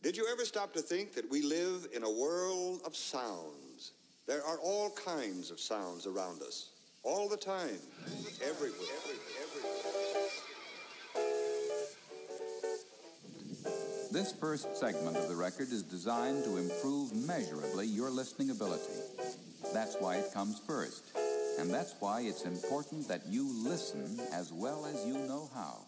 Did you ever stop to think that we live in a world of sounds? There are all kinds of sounds around us, all the time, everywhere. This first segment of the record is designed to improve measurably your listening ability. That's why it comes first. And that's why it's important that you listen as well as you know how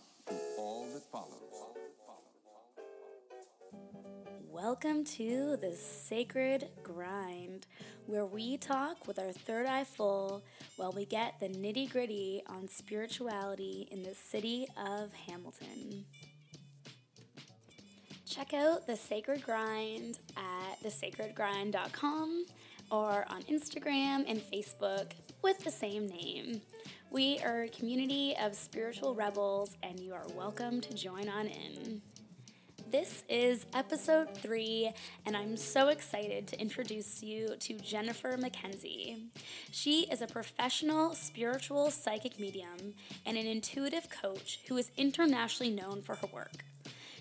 Welcome to the Sacred Grind, where we talk with our third eye full while we get the nitty gritty on spirituality in the city of Hamilton. Check out the Sacred Grind at thesacredgrind.com or on Instagram and Facebook with the same name. We are a community of spiritual rebels, and you are welcome to join on in. This is episode three, and I'm so excited to introduce you to Jennifer McKenzie. She is a professional spiritual psychic medium and an intuitive coach who is internationally known for her work.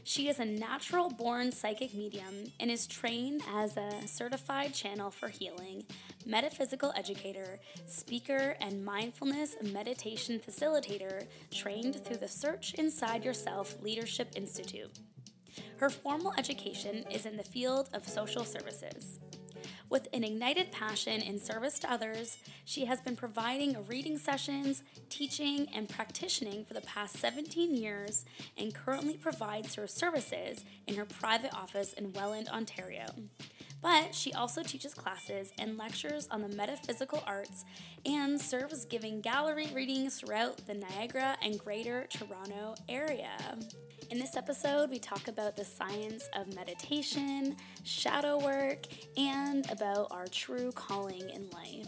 She is a natural born psychic medium and is trained as a certified channel for healing, metaphysical educator, speaker, and mindfulness meditation facilitator trained through the Search Inside Yourself Leadership Institute. Her formal education is in the field of social services. With an ignited passion in service to others, she has been providing reading sessions, teaching, and practicing for the past 17 years and currently provides her services in her private office in Welland, Ontario. But she also teaches classes and lectures on the metaphysical arts and serves giving gallery readings throughout the Niagara and Greater Toronto area. In this episode, we talk about the science of meditation, shadow work, and about our true calling in life.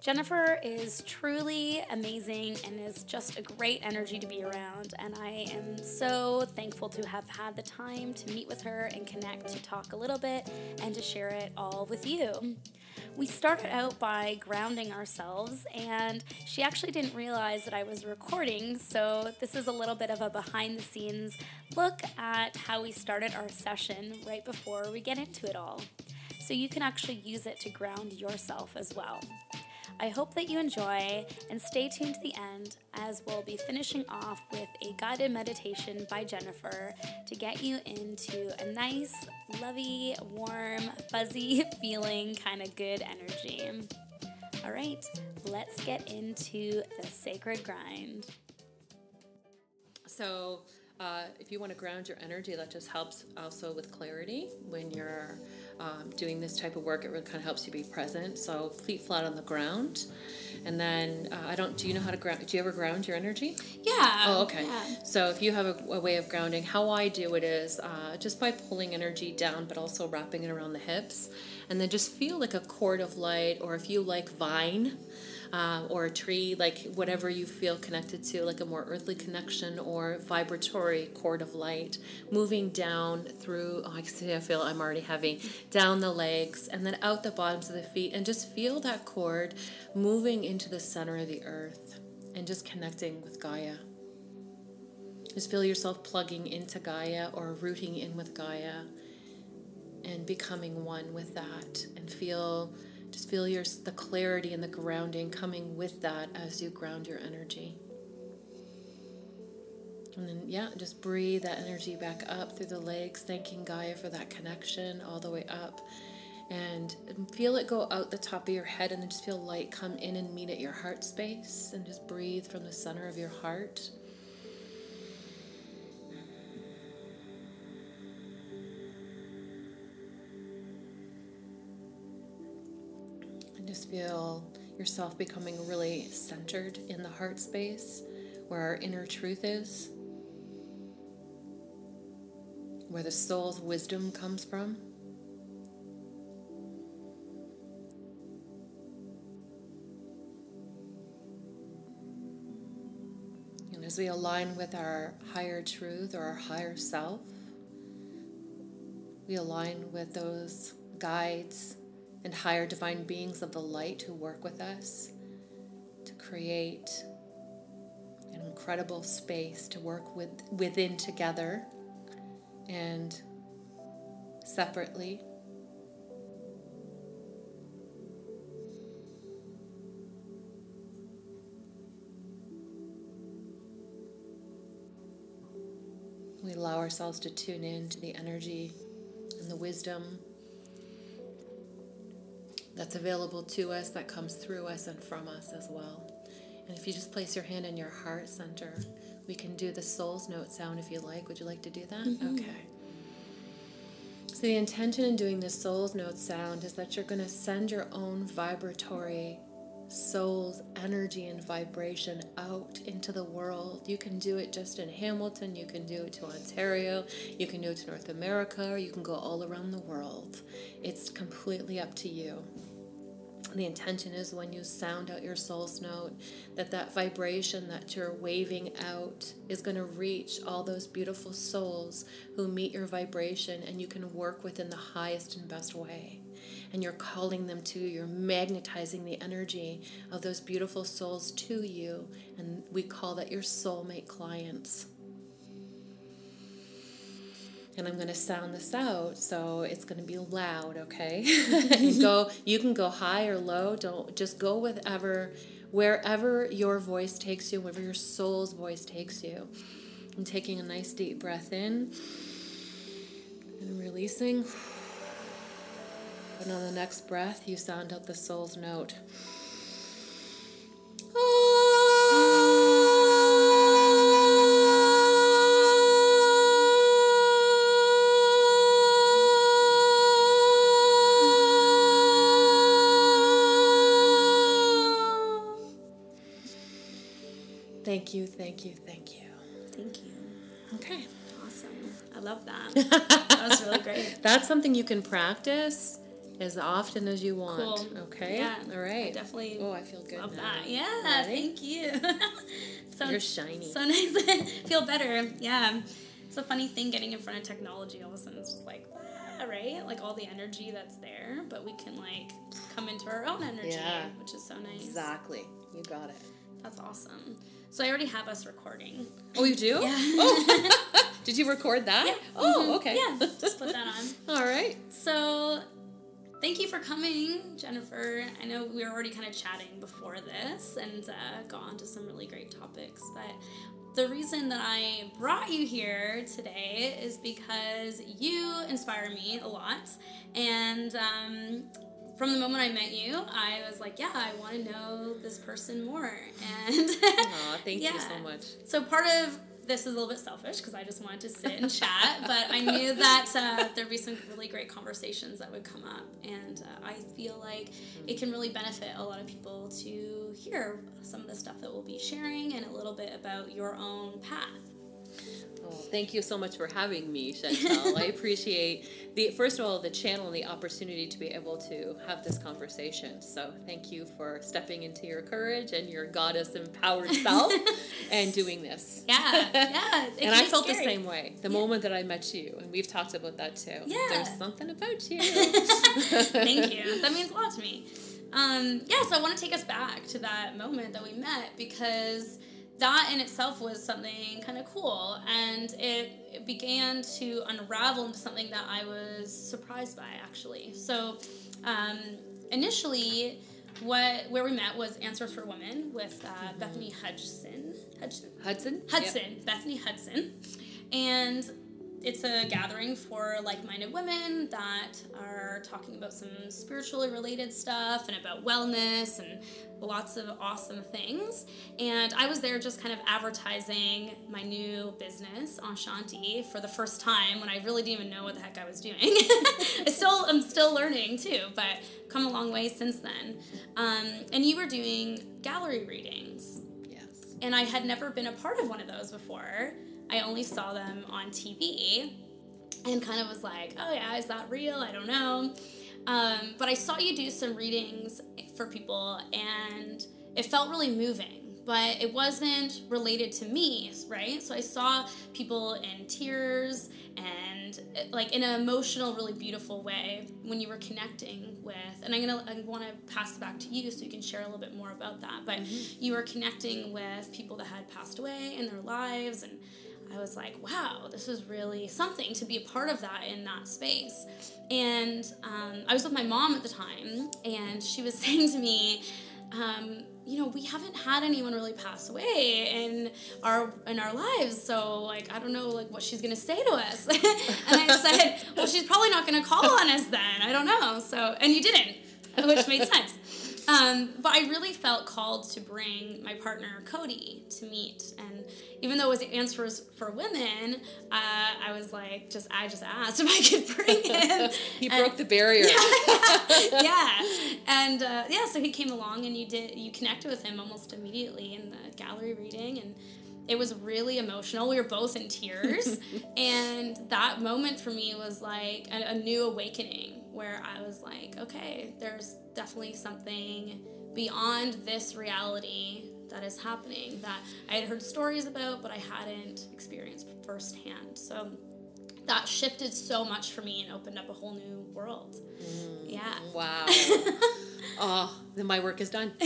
Jennifer is truly amazing and is just a great energy to be around. And I am so thankful to have had the time to meet with her and connect to talk a little bit and to share it all with you. We started out by grounding ourselves, and she actually didn't realize that I was recording. So, this is a little bit of a behind the scenes look at how we started our session right before we get into it all. So, you can actually use it to ground yourself as well. I hope that you enjoy and stay tuned to the end as we'll be finishing off with a guided meditation by Jennifer to get you into a nice, lovey, warm, fuzzy feeling kind of good energy. All right, let's get into the sacred grind. So, uh, if you want to ground your energy, that just helps also with clarity when you're um, doing this type of work. It really kind of helps you be present. So feet flat on the ground, and then uh, I don't. Do you know how to ground? Do you ever ground your energy? Yeah. Oh, okay. Yeah. So if you have a, a, way of grounding, how I do it is uh, just by pulling energy down, but also wrapping it around the hips, and then just feel like a cord of light, or if you like vine uh, or a tree, like whatever you feel connected to, like a more earthly connection or vibratory cord of light, moving down through. Oh, I see. I feel I'm already heavy. Down the legs and then out the bottoms of the feet, and just feel that cord moving into the center of the earth, and just connecting with Gaia. Just feel yourself plugging into Gaia or rooting in with Gaia and becoming one with that and feel just feel your the clarity and the grounding coming with that as you ground your energy. And then, yeah, just breathe that energy back up through the legs, thanking Gaia for that connection all the way up. And um, feel it go out the top of your head, and then just feel light come in and meet at your heart space. And just breathe from the center of your heart. Just feel yourself becoming really centered in the heart space where our inner truth is, where the soul's wisdom comes from. And as we align with our higher truth or our higher self, we align with those guides and higher divine beings of the light who work with us to create an incredible space to work with within together and separately. We allow ourselves to tune in to the energy and the wisdom that's available to us, that comes through us and from us as well. And if you just place your hand in your heart center, we can do the soul's note sound if you like. Would you like to do that? Mm-hmm. Okay. So, the intention in doing the soul's note sound is that you're going to send your own vibratory soul's energy and vibration out into the world. You can do it just in Hamilton, you can do it to Ontario, you can do it to North America, or you can go all around the world. It's completely up to you. The intention is when you sound out your soul's note that that vibration that you're waving out is going to reach all those beautiful souls who meet your vibration and you can work within the highest and best way and you're calling them to you. You're magnetizing the energy of those beautiful souls to you, and we call that your soulmate clients. And I'm going to sound this out, so it's going to be loud, okay? go. You can go high or low. Don't just go with ever, wherever your voice takes you, wherever your soul's voice takes you. And taking a nice deep breath in and releasing. And on the next breath, you sound out the soul's note. Thank you, thank you, thank you. Thank you. Okay. Awesome. I love that. that was really great. That's something you can practice as often as you want. Cool. Okay. Yeah. All right. I definitely Oh, I feel good love now. that. Yeah. Thank you. so You're shiny. So nice. Feel better. Yeah. It's a funny thing getting in front of technology. All of a sudden, it's just like, ah, right? Like all the energy that's there, but we can like come into our own energy, Yeah. which is so nice. Exactly. You got it. That's awesome. So I already have us recording. Oh, you do? Yeah. Oh. Did you record that? Yeah. Oh, Mhm. okay. Yeah. Just put that on. All right. So, thank you for coming, Jennifer. I know we were already kind of chatting before this and uh, got onto some really great topics, but the reason that I brought you here today is because you inspire me a lot. And um, from the moment I met you, I was like, yeah, I want to know this person more. And Aw, thank you so much. so part of this is a little bit selfish because I just wanted to sit and chat, but I knew that uh, there'd be some really great conversations that would come up, and uh, I feel like it can really benefit a lot of people to hear some of the stuff that we'll be sharing and a little bit about your own path. Thank you so much for having me, Chantal. I appreciate the first of all the channel and the opportunity to be able to have this conversation. So thank you for stepping into your courage and your goddess empowered self and doing this. Yeah, yeah. and I felt scary. the same way the moment that I met you, and we've talked about that too. Yeah. There's something about you. Thank you. That means a lot to me. Um, yeah, so I want to take us back to that moment that we met because that in itself was something kind of cool and it, it began to unravel into something that I was surprised by actually. So um, initially, what where we met was Answers for Women with uh, Bethany Hudson. Hudson? Hudson? Hudson, Bethany Hudson. And it's a gathering for like minded women that are talking about some spiritually related stuff and about wellness and lots of awesome things. And I was there just kind of advertising my new business, Enchanti, for the first time when I really didn't even know what the heck I was doing. I still, I'm still learning too, but come a long way since then. Um, and you were doing gallery readings Yes. and I had never been a part of one of those before. I only saw them on TV and kind of was like, oh yeah, is that real? I don't know. Um, but I saw you do some readings for people and it felt really moving, but it wasn't related to me, right? So I saw people in tears and like in an emotional, really beautiful way when you were connecting with, and I'm gonna, I want to pass it back to you so you can share a little bit more about that. But you were connecting with people that had passed away in their lives and I was like, wow, this is really something to be a part of that in that space. And um, I was with my mom at the time, and she was saying to me, um, you know, we haven't had anyone really pass away in our in our lives, so like I don't know like what she's gonna say to us. and I said, well, she's probably not gonna call on us then. I don't know. So and you didn't, which made sense. Um, but I really felt called to bring my partner Cody to meet, and even though it was answers for women, uh, I was like, just I just asked if I could bring him. He And- broke the barrier. yeah, yeah. and uh, yeah, so he came along, and you did you connected with him almost immediately in the gallery reading, and it was really emotional. We were both in tears, and that moment for me was like a, a new awakening, where I was like, okay, there's definitely something beyond this reality that is happening that I had heard stories about, but I hadn't experienced firsthand. So that shifted so much for me and opened up a whole new world. Yeah. Wow. oh, then my work is done.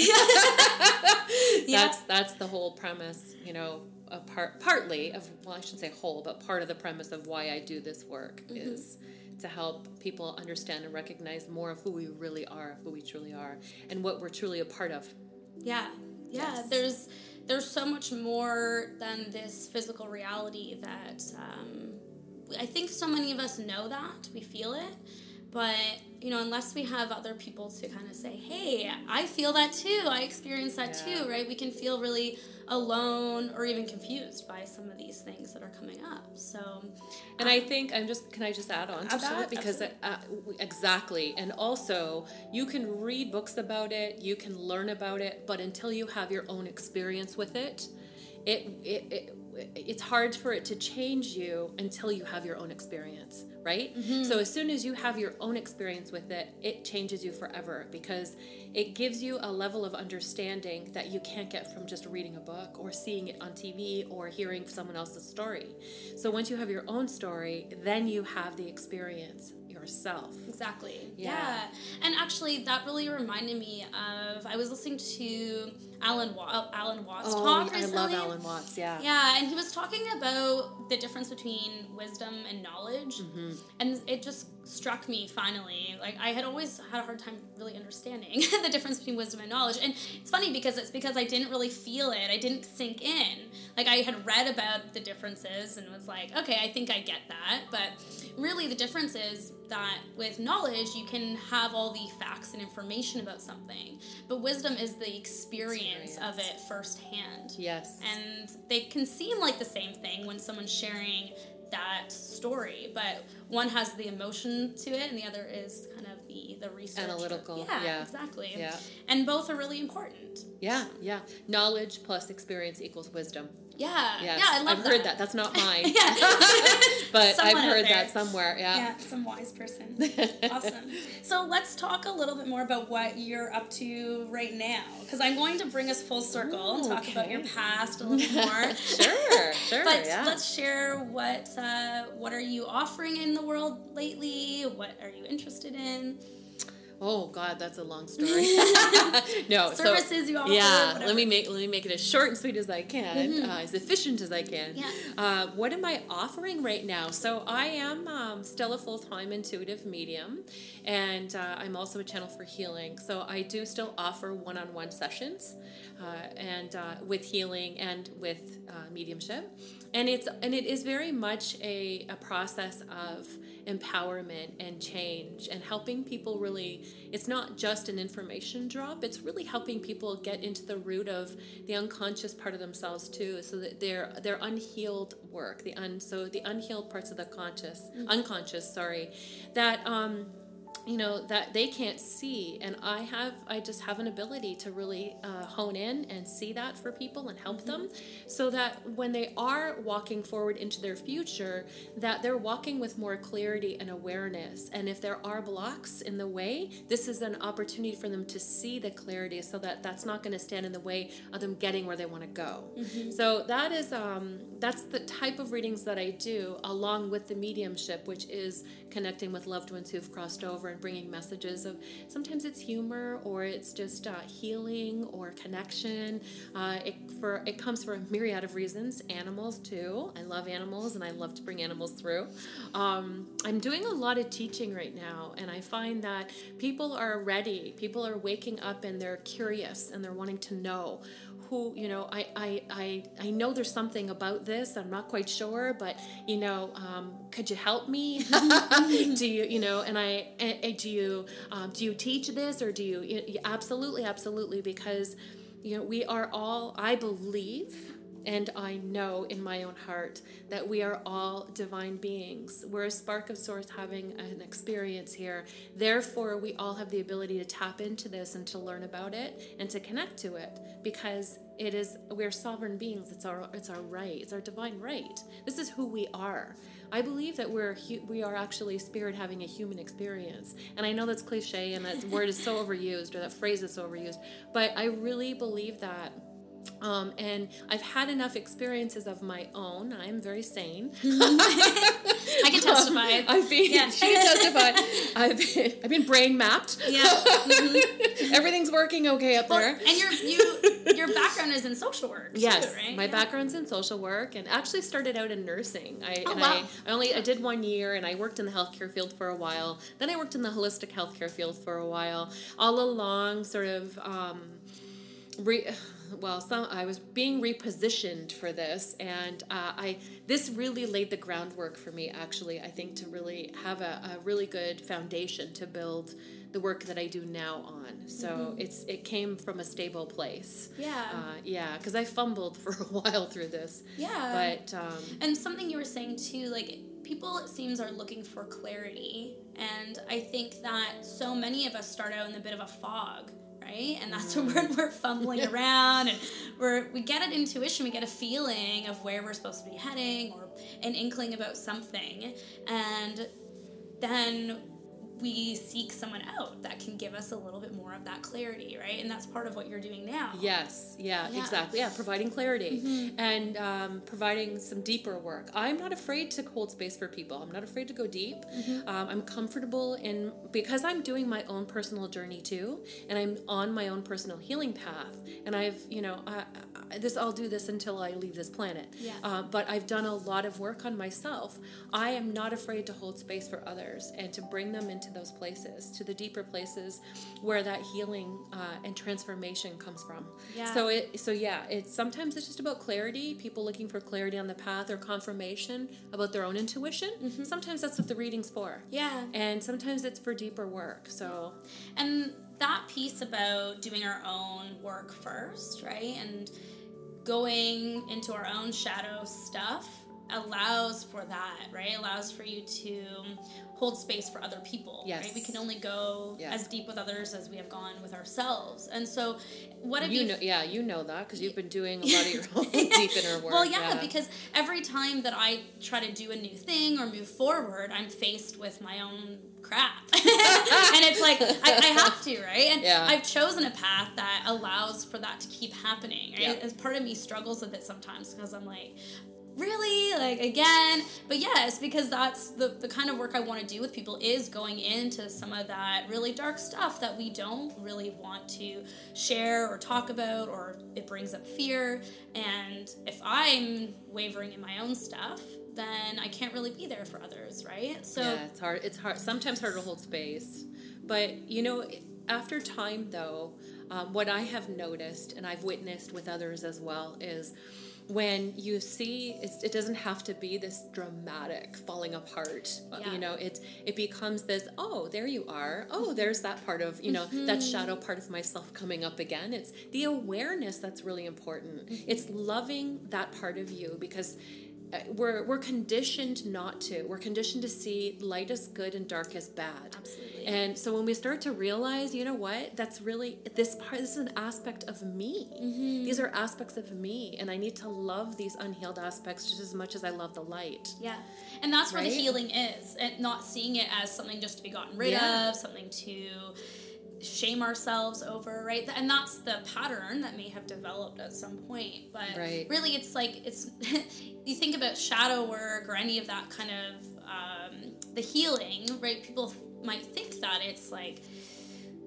Yeah. That's that's the whole premise, you know, a part partly of well, I shouldn't say whole, but part of the premise of why I do this work Mm-hmm. is to help people understand and recognize more of who we really are, who we truly are, and what we're truly a part of. Yeah. Yeah. Yes. There's there's so much more than this physical reality that um, I think so many of us know that we feel it, but you know unless we have other people to kind of say, hey, I feel that too. I experience that Yeah. too. Right? We can feel really alone or even confused by some of these things that are coming up. So And I think I'm just can I just add on to that because uh, exactly, and also you can read books about it, you can learn about it, but until you have your own experience with it, it it. it it's hard for it to change you until you have your own experience, right? Mm-hmm. So as soon as you have your own experience with it, it changes you forever because it gives you a level of understanding that you can't get from just reading a book or seeing it on TV or hearing someone else's story. So once you have your own story, then you have the experience yourself. Exactly. Yeah. Yeah. And actually, that really reminded me of I was listening to Alan Wa- Alan Watts Oh, talk I recently. love Alan Watts. Yeah. Yeah, and he was talking about the difference between wisdom and knowledge, Mm-hmm. and it just struck me finally. Like I had always had a hard time really understanding the difference between wisdom and knowledge, and it's funny because it's because I didn't really feel it. I didn't sink in. Like I had read about the differences and was like, okay, I think I get that, but really the difference is that with knowledge you can have all the facts and information about something, but wisdom is the experience, of it firsthand. Yes. And they can seem like the same thing when someone's sharing that story, but one has the emotion to it and the other is kind of the the research. Analytical, Yeah, yeah. exactly. Yeah. And both are really important. yeah, yeah. Knowledge plus experience equals wisdom. Yeah. Yes. Yeah, I love I've that. heard that. That's not mine. but Someone I've heard that somewhere. Yeah. Yeah, some wise person. awesome. So let's talk a little bit more about what you're up to right now, because I'm going to bring us full circle and talk about your past a little more. Sure, sure. But yeah. let's share what uh, what are you offering in the world lately? What are you interested in? Oh God, that's a long story. no so- Services you offer, Yeah, let me make let me make it as short and sweet as I can, uh, as efficient as I can. Yeah. Uh, what am I offering right now? So I am um, still a full time intuitive medium, and uh, I'm also a channel for healing. So I do still offer one on one sessions, uh, and uh, with healing and with uh, mediumship, and it's and it is very much a, a process of empowerment and change and helping people really it's not just an information drop it's really helping people get into the root of the unconscious part of themselves too so that their their unhealed work the un so the unhealed parts of the conscious unconscious sorry that um you know that they can't see. And i have i just have an ability to really uh, hone in and see that for people and help them so that when they are walking forward into their future that they're walking with more clarity and awareness. And if there are blocks in the way this is an opportunity for them to see the clarity so that that's not going to stand in the way of them getting where they want to go so that is um, that's the type of readings that i do along with the mediumship which is connecting with loved ones who've crossed over and bringing messages of sometimes it's humor or it's just uh, healing or connection. Uh, it for it comes for a myriad of reasons. Animals too. I love animals and I love to bring animals through. Um, I'm doing a lot of teaching right now, and I find that people are ready. People are waking up and they're curious and they're wanting to know who you know I, I i i know there's something about this i'm not quite sure but you know um, could you help me do you you know and i and, do you um, do you teach this or do you absolutely absolutely because you know we are all i believe and I know in my own heart that we are all divine beings. We're a spark of source having an experience here. Therefore, we all have the ability to tap into this and to learn about it and to connect to it because it is we're sovereign beings. It's our it's our right. It's our divine right. This is who we are. I believe that we're we are actually spirit having a human experience. And I know that's cliche and that word is so overused or that phrase is so overused, but I really believe that um, and I've had enough experiences of my own. I'm very sane. I can testify. Um, I've been, yeah. she can testify. I've been, I've been brain mapped. Yeah. Mm-hmm. Everything's working okay up well, there. And your you your background is in social work. Yes, too, right? my yeah. background's in social work, and actually started out in nursing. I, oh, and wow. I, I only I did one year, and I worked in the healthcare field for a while. Then I worked in the holistic healthcare field for a while. All along, sort of. Um, re- well some i was being repositioned for this and uh, i this really laid the groundwork for me actually i think to really have a, a really good foundation to build the work that i do now on. So mm-hmm. it's it came from a stable place. Yeah. Uh, yeah because i fumbled for a while through this. Yeah. But um, and something you were saying too like people it seems are looking for clarity and i think that so many of us start out in a bit of a fog right? And that's mm. when we're fumbling around and we're we get an intuition, we get a feeling of where we're supposed to be heading or an inkling about something. And then we seek someone out that can give us a little bit more of that clarity, right? And that's part of what you're doing now. Yes, yeah, yeah. exactly. Yeah, providing clarity mm-hmm. and um, providing some deeper work. I'm not afraid to hold space for people. I'm not afraid to go deep. Mm-hmm. Um, I'm comfortable in because I'm doing my own personal journey too, and I'm on my own personal healing path. And I've, you know, I, I, this I'll do this until I leave this planet. Yeah. Uh, but I've done a lot of work on myself. I am not afraid to hold space for others and to bring them into those places, to the deeper places where that healing uh, and transformation comes from. Yeah. So it so yeah, it's sometimes it's just about clarity, people looking for clarity on the path or confirmation about their own intuition. Mm-hmm. Sometimes that's what the reading's for. Yeah. And sometimes it's for deeper work. So and that piece about doing our own work first, right? And going into our own shadow stuff allows for that, right? Allows for you to hold space for other people. Yes. Right? We can only go yes. as deep with others as we have gone with ourselves. And so, what have you, you know? Yeah, you know that because you've been doing a lot of your own deep inner work. Well, yeah, yeah, because every time that I try to do a new thing or move forward, I'm faced with my own crap. and it's like, I, I, have to, right? And yeah. I've chosen a path that allows for that to keep happening, right? Yeah. As part of me struggles with it sometimes because I'm like, really? Like again? But yes because that's the, the kind of work i want to do with people is going into some of that really dark stuff that we don't really want to share or talk about or it brings up fear. And if i'm wavering in my own stuff then i can't really be there for others right? So yeah it's hard it's hard sometimes hard to hold space. But you know after time though um, what i have noticed and i've witnessed with others as well is when you see it doesn't have to be this dramatic falling apart uh, yeah. you know it it becomes this oh there you are oh there's that part of you know mm-hmm. that shadow part of myself coming up again it's the awareness that's really important mm-hmm. it's loving that part of you because we're we're conditioned not to. We're conditioned to see light as good and dark as bad. Absolutely. And so when we start to realize, you know what, that's really this part. This is an aspect of me. Mm-hmm. These are aspects of me, and I need to love these unhealed aspects just as much as I love the light. Yeah, and that's where right? the healing is, and not seeing it as something just to be gotten rid yeah. of, something to shame ourselves over, right? And that's the pattern that may have developed at some point. But right. really, it's like it's you think about shadow work or any of that kind of um, the healing, right? People might think that it's like,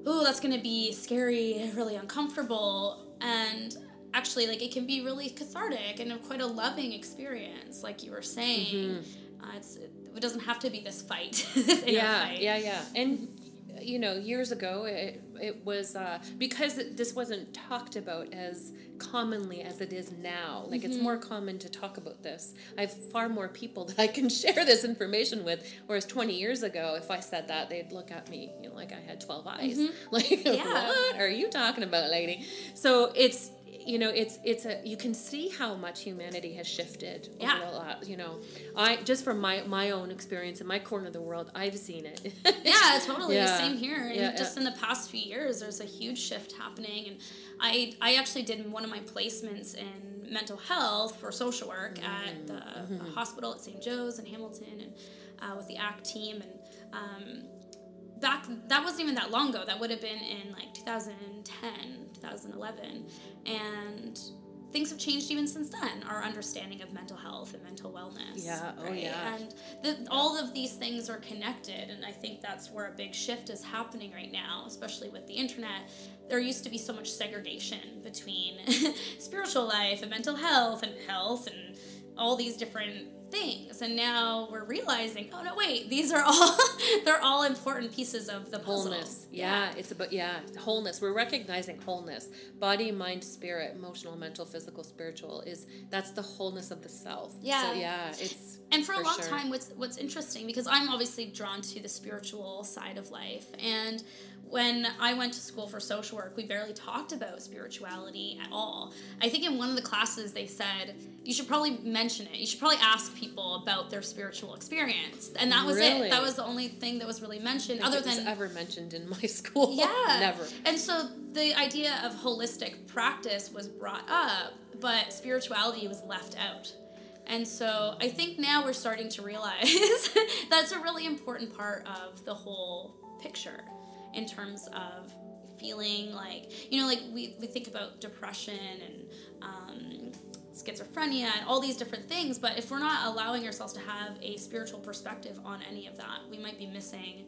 oh, that's going to be scary, really uncomfortable. And actually, like, it can be really cathartic and quite a loving experience, like you were saying. Mm-hmm. Uh, it's, it doesn't have to be this fight. this yeah, fight. yeah, yeah. And you know, years ago, it, it was uh, because this wasn't talked about as commonly as it is now. Like, mm-hmm. it's more common to talk about this. I have far more people that I can share this information with. Whereas 20 years ago, if I said that, they'd look at me, you know, like I had 12 eyes. Mm-hmm. Like, yeah. what are you talking about, lady? So it's, you know it's it's a you can see how much humanity has shifted yeah. over the last, you know i just from my my own experience in my corner of the world i've seen it yeah totally yeah. same here and yeah, just in the past few years there's a huge shift happening and i i actually did one of my placements in mental health for social work mm-hmm. at the mm-hmm. hospital at st joe's in hamilton and uh, with the act team and um, back that wasn't even that long ago. That would have been in like 2010 2011. And things have changed even since then our understanding of mental health and mental wellness. Yeah oh yeah. And the, all of these things are connected and i think that's where a big shift is happening right now especially with the internet. There used to be so much segregation between spiritual life and mental health and health and all these different things. And now we're realizing oh no wait these are all they're all important pieces of the puzzle. wholeness. Yeah, yeah, it's about yeah wholeness. We're recognizing wholeness. Body mind spirit emotional mental physical spiritual is that's the wholeness of the self. Yeah so yeah. it's and for, for a long sure. time what's what's interesting because i'm obviously drawn to the spiritual side of life and when I went to school for social work, we barely talked about spirituality at all. I think in one of the classes they said you should probably mention it. You should probably ask people about their spiritual experience, and that was really? it. That was the only thing that was really mentioned, other than ever mentioned in my school. Yeah, never. And so the idea of holistic practice was brought up, but spirituality was left out. And so I think now we're starting to realize that's a really important part of the whole picture in terms of feeling like you know like we, we think about depression and um, schizophrenia and all these different things but if we're not allowing ourselves to have a spiritual perspective on any of that we might be missing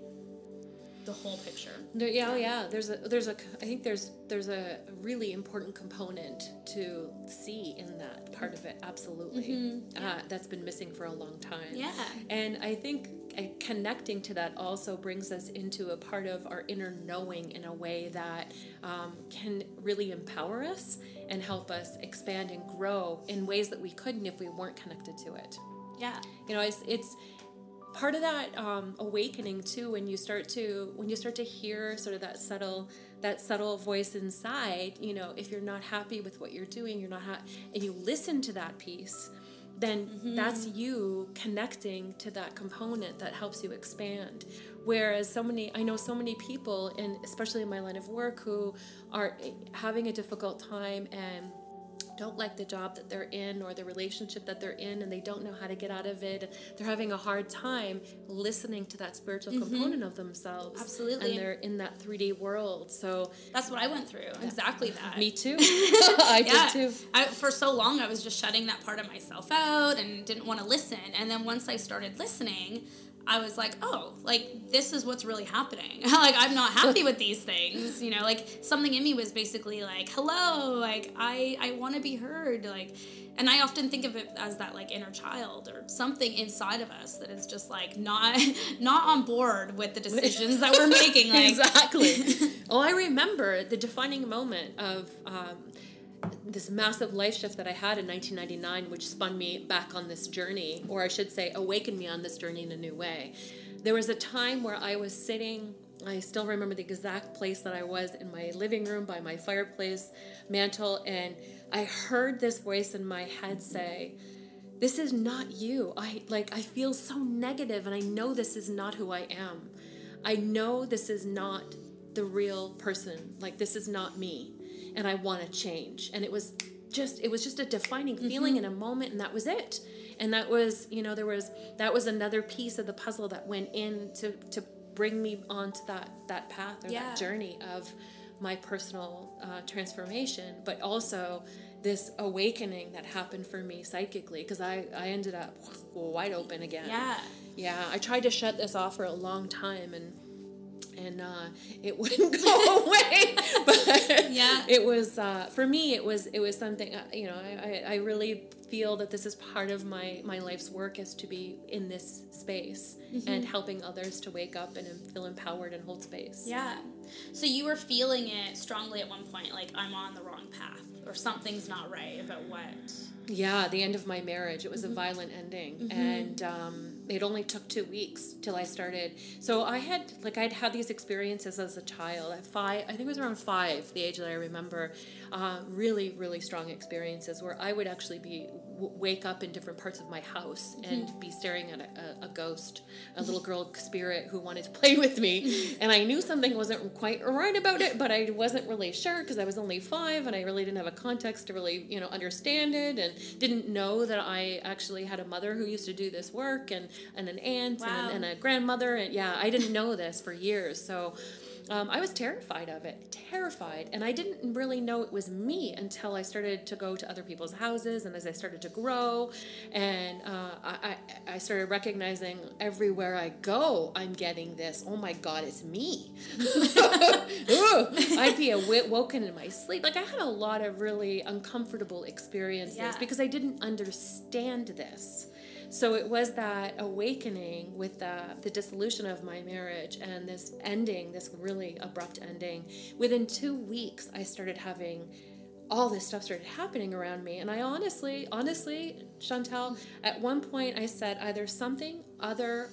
the whole picture. There, yeah, yeah. There's a there's a I think there's there's a really important component to see in that part of it. Absolutely, mm-hmm. yeah. uh, that's been missing for a long time. Yeah, and I think uh, connecting to that also brings us into a part of our inner knowing in a way that um, can really empower us and help us expand and grow in ways that we couldn't if we weren't connected to it. Yeah, you know, it's it's part of that um, awakening too when you start to when you start to hear sort of that subtle that subtle voice inside you know if you're not happy with what you're doing you're not ha- and you listen to that piece then mm-hmm. that's you connecting to that component that helps you expand whereas so many i know so many people and especially in my line of work who are having a difficult time and don't like the job that they're in or the relationship that they're in and they don't know how to get out of it. They're having a hard time listening to that spiritual mm-hmm. component of themselves. Absolutely. And they're in that 3D world. So that's what I went through. Exactly that. Me too. I yeah. did too. I, for so long, I was just shutting that part of myself out and didn't want to listen. And then once I started listening, I was like, oh, like this is what's really happening. like I'm not happy with these things, you know. Like something in me was basically like, hello, like I I want to be heard, like. And I often think of it as that like inner child or something inside of us that is just like not not on board with the decisions that we're making. Like. exactly. well, I remember the defining moment of um, this massive life shift that I had in 1999, which spun me back on this journey, or I should say, awakened me on this journey in a new way. There was a time where I was sitting, I still remember the exact place that I was in my living room by my fireplace mantle, and I heard this voice in my head say, this is not you. I like I feel so negative and I know this is not who I am. I know this is not the real person. Like this is not me and I want to change. And it was just it was just a defining feeling mm-hmm. in a moment and that was it. And that was, you know, there was that was another piece of the puzzle that went in to to bring me onto that that path or yeah. that journey of my personal uh, transformation, but also this awakening that happened for me psychically because I, I ended up wide open again. Yeah. Yeah, I tried to shut this off for a long time and and uh, it wouldn't go away. but Yeah. it was uh, for me. It was it was something. Uh, you know, I, I, I really feel that this is part of my my life's work is to be in this space and helping others to wake up and feel empowered and hold space. Yeah. So you were feeling it strongly at one point, like I'm on the wrong path or something's not right about what. Yeah, the end of my marriage. It was a violent ending, and um, it only took two weeks till I started. So I had like I'd had these experiences as a child at five. I think it was around five, the age that I remember. Uh, really, really strong experiences where I would actually be w- wake up in different parts of my house and be staring at a, a, a ghost, a little girl spirit who wanted to play with me, and I knew something wasn't quite right about it, but I wasn't really sure because I was only five and I really didn't have a context to really you know understand it and didn't know that I actually had a mother who used to do this work and, and an aunt Wow. and, and a grandmother. And yeah, I didn't know this for years. So um, I was terrified of it, terrified. And I didn't really know it was me until I started to go to other people's houses and as I started to grow. And uh, I, I, started recognizing everywhere I go, I'm getting this. Oh my God, it's me. Ooh, I'd be aw- woken in my sleep. Like I had a lot of really uncomfortable experiences Yeah. because I didn't understand this. So it was that awakening with the, the dissolution of my marriage and this ending, this really abrupt ending. Within two weeks, I started having all this stuff started happening around me. And I honestly, honestly, Chantel, at one point I said either something other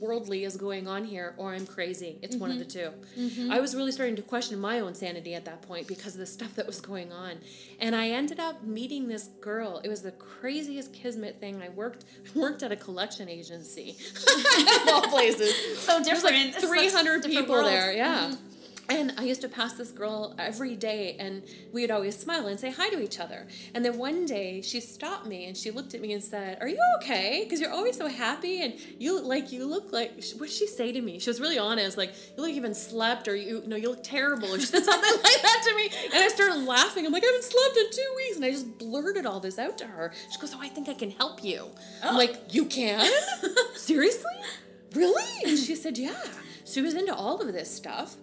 worldly is going on here or I'm crazy. It's one of mm-hmm. the 2 mm-hmm. I was really starting to question my own sanity at that point because of the stuff that was going on. And I ended up meeting this girl. It was the craziest kismet thing. I worked worked at a collection agency. of all places. So There's like different. 300 different people there, yeah. Mm-hmm. And I used to pass this girl every day, and we would always smile and say hi to each other. And then one day she stopped me and she looked at me and said, "Are you okay? Because you're always so happy, and you like you look like what did she say to me? She was really honest, like you look even slept, or you, know you look terrible, or she said something like that to me. And I started laughing. I'm like, I haven't slept in two weeks, and I just blurted all this out to her. She goes, "Oh, I think I can help you." I'm oh. like, "You can? Seriously? Really?" And she said, "Yeah." She was into all of this stuff.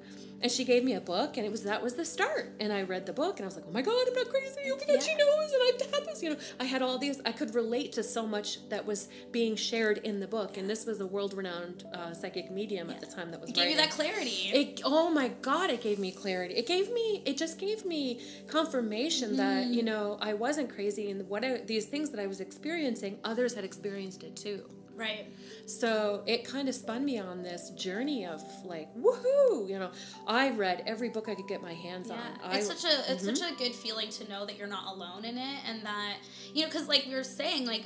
And she gave me a book, and it was that was the start. And I read the book, and I was like, "Oh my god, I'm not crazy! Oh my god, she knows!" And I've had this, you know. I had all these. I could relate to so much that was being shared in the book, and this was a world-renowned uh, psychic medium at the time that was It gave you that clarity. It, oh my god it gave me clarity it gave me it just gave me confirmation that you know i wasn't crazy and what I, these things that i was experiencing others had experienced it too right. so it kind of spun me on this journey of like woohoo you know i read every book i could get my hands Yeah, on I, it's such a it's such mm-hmm. a good feeling to know that you're not alone in it, and that you know, because like we were saying, like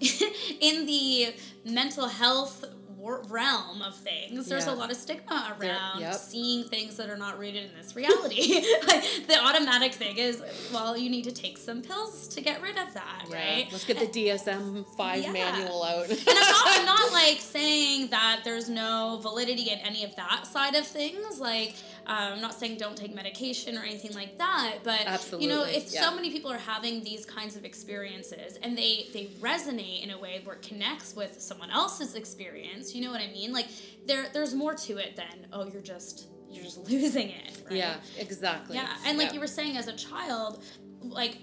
in the mental health wor- realm of things, there's Yeah. a lot of stigma around yep. seeing things that are not rooted in this reality. like the automatic thing is, well, you need to take some pills to get rid of that, Yeah, right? let's get the dsm-5 Yeah. manual out and I'm not, I'm not like saying that there's no validity in any of that side of things. Like, um, I'm not saying don't take medication or anything like that. But you know, if yeah. so many people are having these kinds of experiences and they they resonate in a way where it connects with someone else's experience, you know what I mean? Like, there there's more to it than oh, you're just you're just losing it. Right? yeah exactly Yeah, and like Yeah. you were saying, as a child, like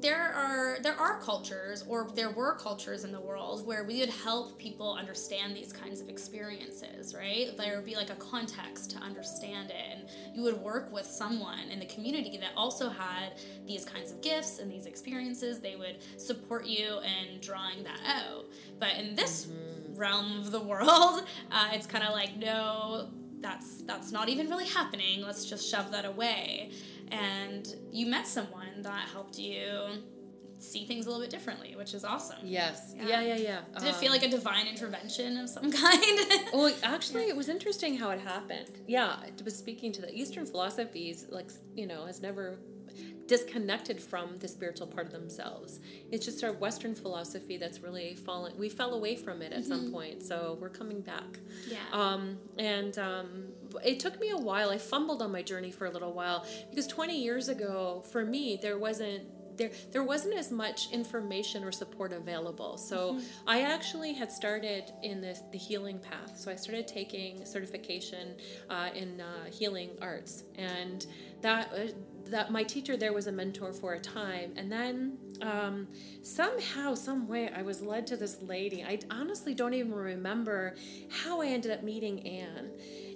there are there are cultures or there were cultures in the world where we would help people understand these kinds of experiences right? There would be like a context to understand it and you would work with someone in the community that also had these kinds of gifts and these experiences. They would support you in drawing that out. But in this realm of the world uh, it's kind of like no that's that's not even really happening. Let's just shove that away. And you met someone that helped you see things a little bit differently which is awesome. Yes. Yeah. yeah yeah yeah. Did it feel Um, like a divine intervention of some kind? Well, actually, it was interesting how it happened. Yeah, it was speaking to the Eastern philosophies, like you know, has never disconnected from the spiritual part of themselves. It's just our Western philosophy that's really fallen. We fell away from it at some point, so we're coming back. yeah Um, and um, it took me a while. I fumbled on my journey for a little while because 20 years ago, for me, there wasn't there there wasn't as much information or support available. So I actually had started in this the healing path. So I started taking certification uh, in uh, healing arts, and that. Uh, that my teacher there was a mentor for a time and then um, somehow some way i was led to this lady. I honestly don't even remember how i ended up meeting anne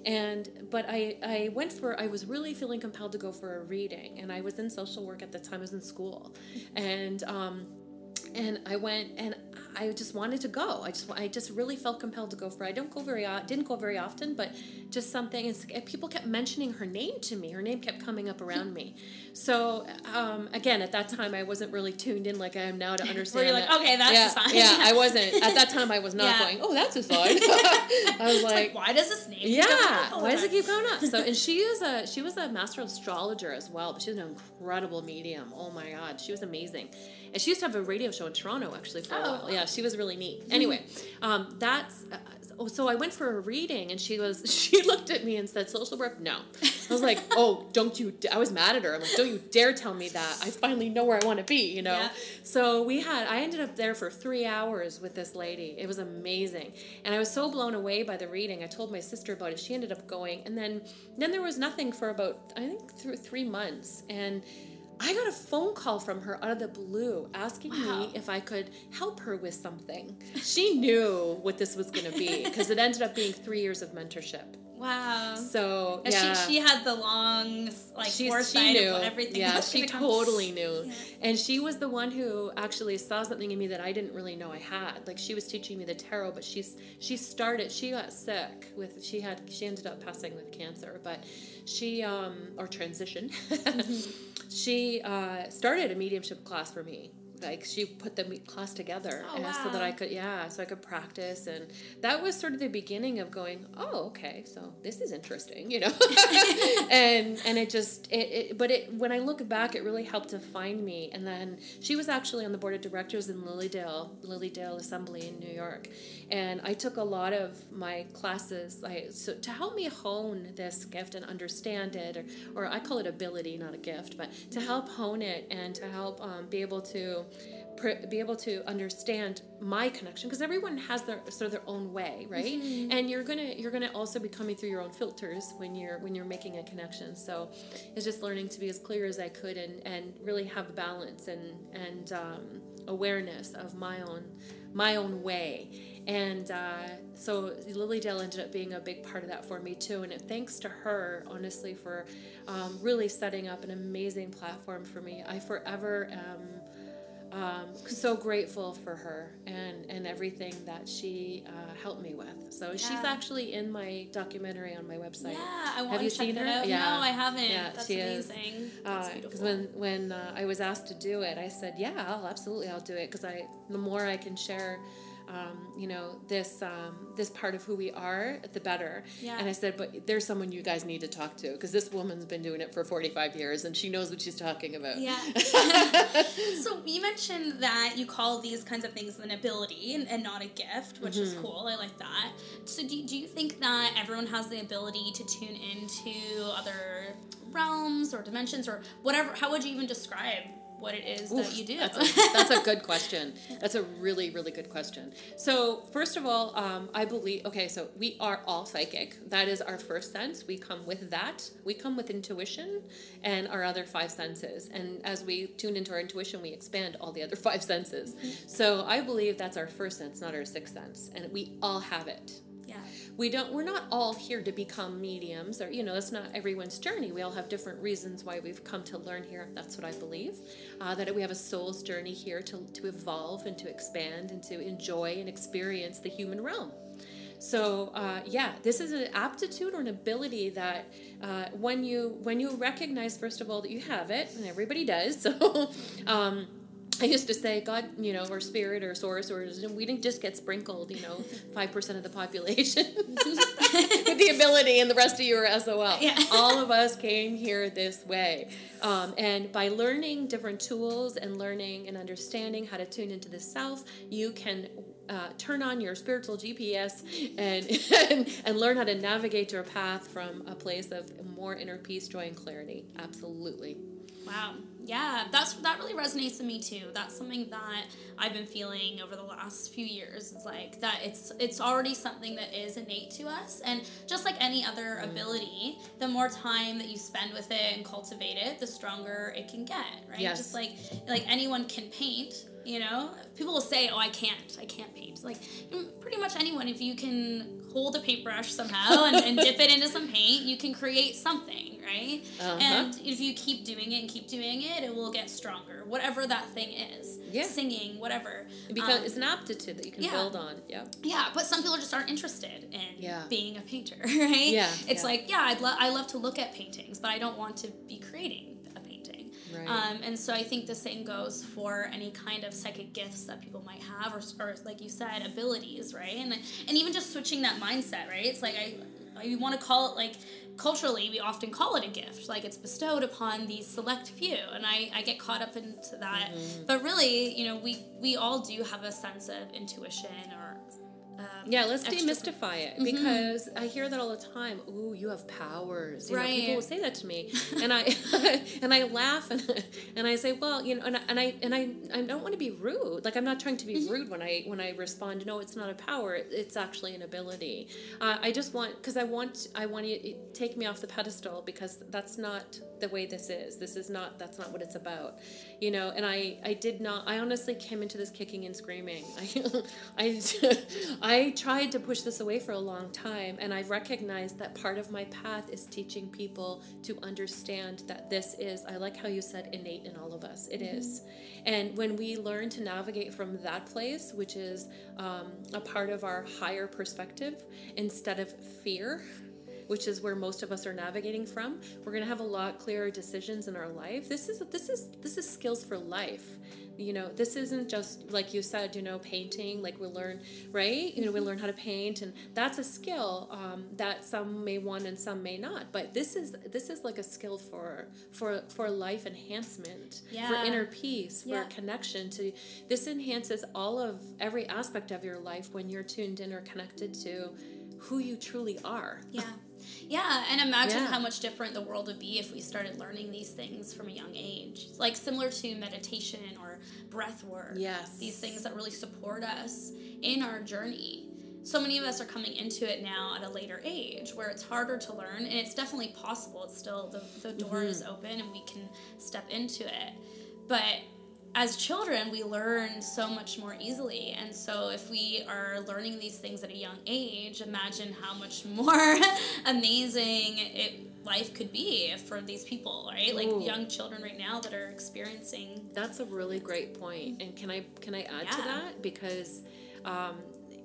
and but I, I went for i was really feeling compelled to go for a reading and i was in social work at the time i was in school. And um, and I went and I just wanted to go. I just I just really felt compelled to go for. It. I don't go very didn't go very often, but just something. And people kept mentioning her name to me. Her name kept coming up around me. So um, again, at that time, I wasn't really tuned in like I am now to understand. Where you're like, okay, that's yeah, a sign. Yeah, I wasn't at that time. I was not Yeah. going. Oh, that's a sign. I was like, like, why does this name? keep coming yeah. up Why does it keep going up? So, and she is a she was a master astrologer as well, but she's an incredible medium. Oh my god, she was amazing, and she used to have a radio show in Toronto actually for a Oh. while. Yeah, she was really neat. Anyway, um, that's. Uh, oh, so I went for a reading, and she was she looked at me and said, "Social work? No." I was like, "Oh, don't you?" I was mad at her. I'm like, "Don't you dare tell me that! I finally know where I want to be." You know. Yeah. So we had, I ended up there for three hours with this lady. It was amazing. And I was so blown away by the reading. I told my sister about it. She ended up going. And then, then there was nothing for about, I think, through three months. And I got a phone call from her out of the blue asking Wow. me if I could help her with something. She knew what this was going to be because it ended up being three years of mentorship. Wow. So, And yeah. she, she had the long like She's- foresight of everything Yeah, she gonna come. totally knew. Yeah. And she was the one who actually saw something in me that I didn't really know I had. Like she was teaching me the tarot, but she's she started she got sick with she had she ended up passing with cancer, but she um or transition. she uh started a mediumship class for me. Like she put the class together Oh, and so that. I could yeah, so I could practice and that was sort of the beginning of going, oh, okay, so this is interesting, you know. and and it just it, it but it when I look back it really helped to find me and then she was actually on the board of directors in Lily Dale, Lilydale Assembly in New York. And I took a lot of my classes I so to help me hone this gift and understand it or, or I call it ability, not a gift, but to help hone it and to help um, be able to be able to understand my connection because everyone has their sort of their own way right and you're gonna you're gonna also be coming through your own filters when you're when you're making a connection so it's just learning to be as clear as i could and and really have balance and and um, awareness of my own my own way and uh, so Lily Dale ended up being a big part of that for me too. And it, thanks to her, honestly, for um, really setting up an amazing platform for me. I forever am um, so grateful for her and, and everything that she uh, helped me with. So she's actually in my documentary on my website. Yeah, I want Have to you check seen her? out. Yeah. No, I haven't. Yeah, That's she is. That's Because beautiful. when when uh, I was asked to do it, I said, "Yeah, I'll absolutely, I'll do it." Because I, the more I can share, um, you know, this um, this part of who we are, the better. Yeah. And I said, "But there's someone you guys need to talk to because this woman's been doing it for 45 years and she knows what she's talking about." Yeah. so you mentioned that you call these kinds of things an ability and, and not a gift, which is Mm-hmm. cool. I like that. So do, do you think that everyone has the ability to tune into other realms or dimensions or whatever? How would you even describe what it is that you do? That's a, that's a good question. That's a really, really good question. So, first of all, um, I believe, okay, so we are all psychic. That is our first sense. We come with that. We come with intuition and our other five senses. And as we tune into our intuition, we expand all the other five senses. So, I believe that's our first sense, not our sixth sense. And we all have it yeah. we don't we're not all here to become mediums or you know that's not everyone's journey. We all have different reasons why we've come to learn here that's what i believe. Uh, that we have a soul's journey here to, to evolve and to expand and to enjoy and experience the human realm. So uh, yeah this is an aptitude or an ability that uh, when you when you recognize first of all that you have it and everybody does so um, I used to say, God, you know, or spirit or source, or we didn't just get sprinkled, you know, 5% of the population with the ability, and the rest of you are SOL. Yeah. All of us came here this way. Um, and by learning different tools and learning and understanding how to tune into the self, you can uh, turn on your spiritual GPS and, and and learn how to navigate your path from a place of more inner peace, joy, and clarity. Absolutely. Wow. Yeah, that's that really resonates with me too. That's something that I've been feeling over the last few years. Is like that it's it's already something that is innate to us, and just like any other Mm. ability, the more time that you spend with it and cultivate it, the stronger it can get. Right? Yes. Just like like anyone can paint. You know, people will say, "Oh, I can't, I can't paint." Like pretty much anyone, if you can hold a paintbrush somehow and, and dip it into some paint, you can create something, right? Uh-huh. And if you keep doing it and keep doing it, it will get stronger, whatever that thing is. Yeah. Singing, whatever. Because Um, it's an aptitude that you can yeah. build on. Yeah. yeah, but some people just aren't interested in Yeah. being a painter, right? Yeah, It's yeah. like, yeah, I'd lo- I love to look at paintings, but I don't want to be creating. Right. Um, and so I think the same goes for any kind of psychic gifts that people might have, or, or like you said, abilities, right? And and even just switching that mindset, right? It's like I, I want to call it like culturally we often call it a gift like it's bestowed upon these select few and i, I get caught up into that Mm-hmm. but really you know we we all do have a sense of intuition or um, Yeah, let's demystify it because I hear that all the time. Ooh, you have powers. You know, people will say that to me, and I and I laugh and and I say, well, you know, and I and I, and I, I don't want to be rude. Like I'm not trying to be rude when I when I respond. No, it's not a power. It's actually an ability. Uh, I just want because I want I want you to take me off the pedestal because that's not the way this is. This is not that's not what it's about. You know, and I I did not. I honestly came into this kicking and screaming. I I I tried to push this away for a long time, and I've recognized that part of my path is teaching people to understand that this is, I like how you said innate in all of us. It is, And when we learn to navigate from that place, which is um, a part of our higher perspective, instead of fear, which is where most of us are navigating from we're going to have a lot clearer decisions in our life. This is this is this is skills for life. You know this isn't just like you said you know painting like we learn right? You know we learn how to paint and that's a skill um, that some may want and some may not but this is this is like a skill for for for life enhancement for inner peace for Yeah. connection to this enhances all of every aspect of your life when you're tuned in or connected to who you truly are. Yeah. Yeah, and imagine Yeah. how much different the world would be if we started learning these things from a young age. Like similar to meditation or breath work. Yes. These things that really support us in our journey. So many of us are coming into it now at a later age where it's harder to learn and it's definitely possible. It's still the, the door is Mm-hmm. open and we can step into it. But as children, we learn so much more easily. And so, if we are learning these things at a young age, imagine how much more amazing it, life could be for these people, right? Like Ooh. young children right now that are experiencing. That's a really great point. And can I can I add to that because um,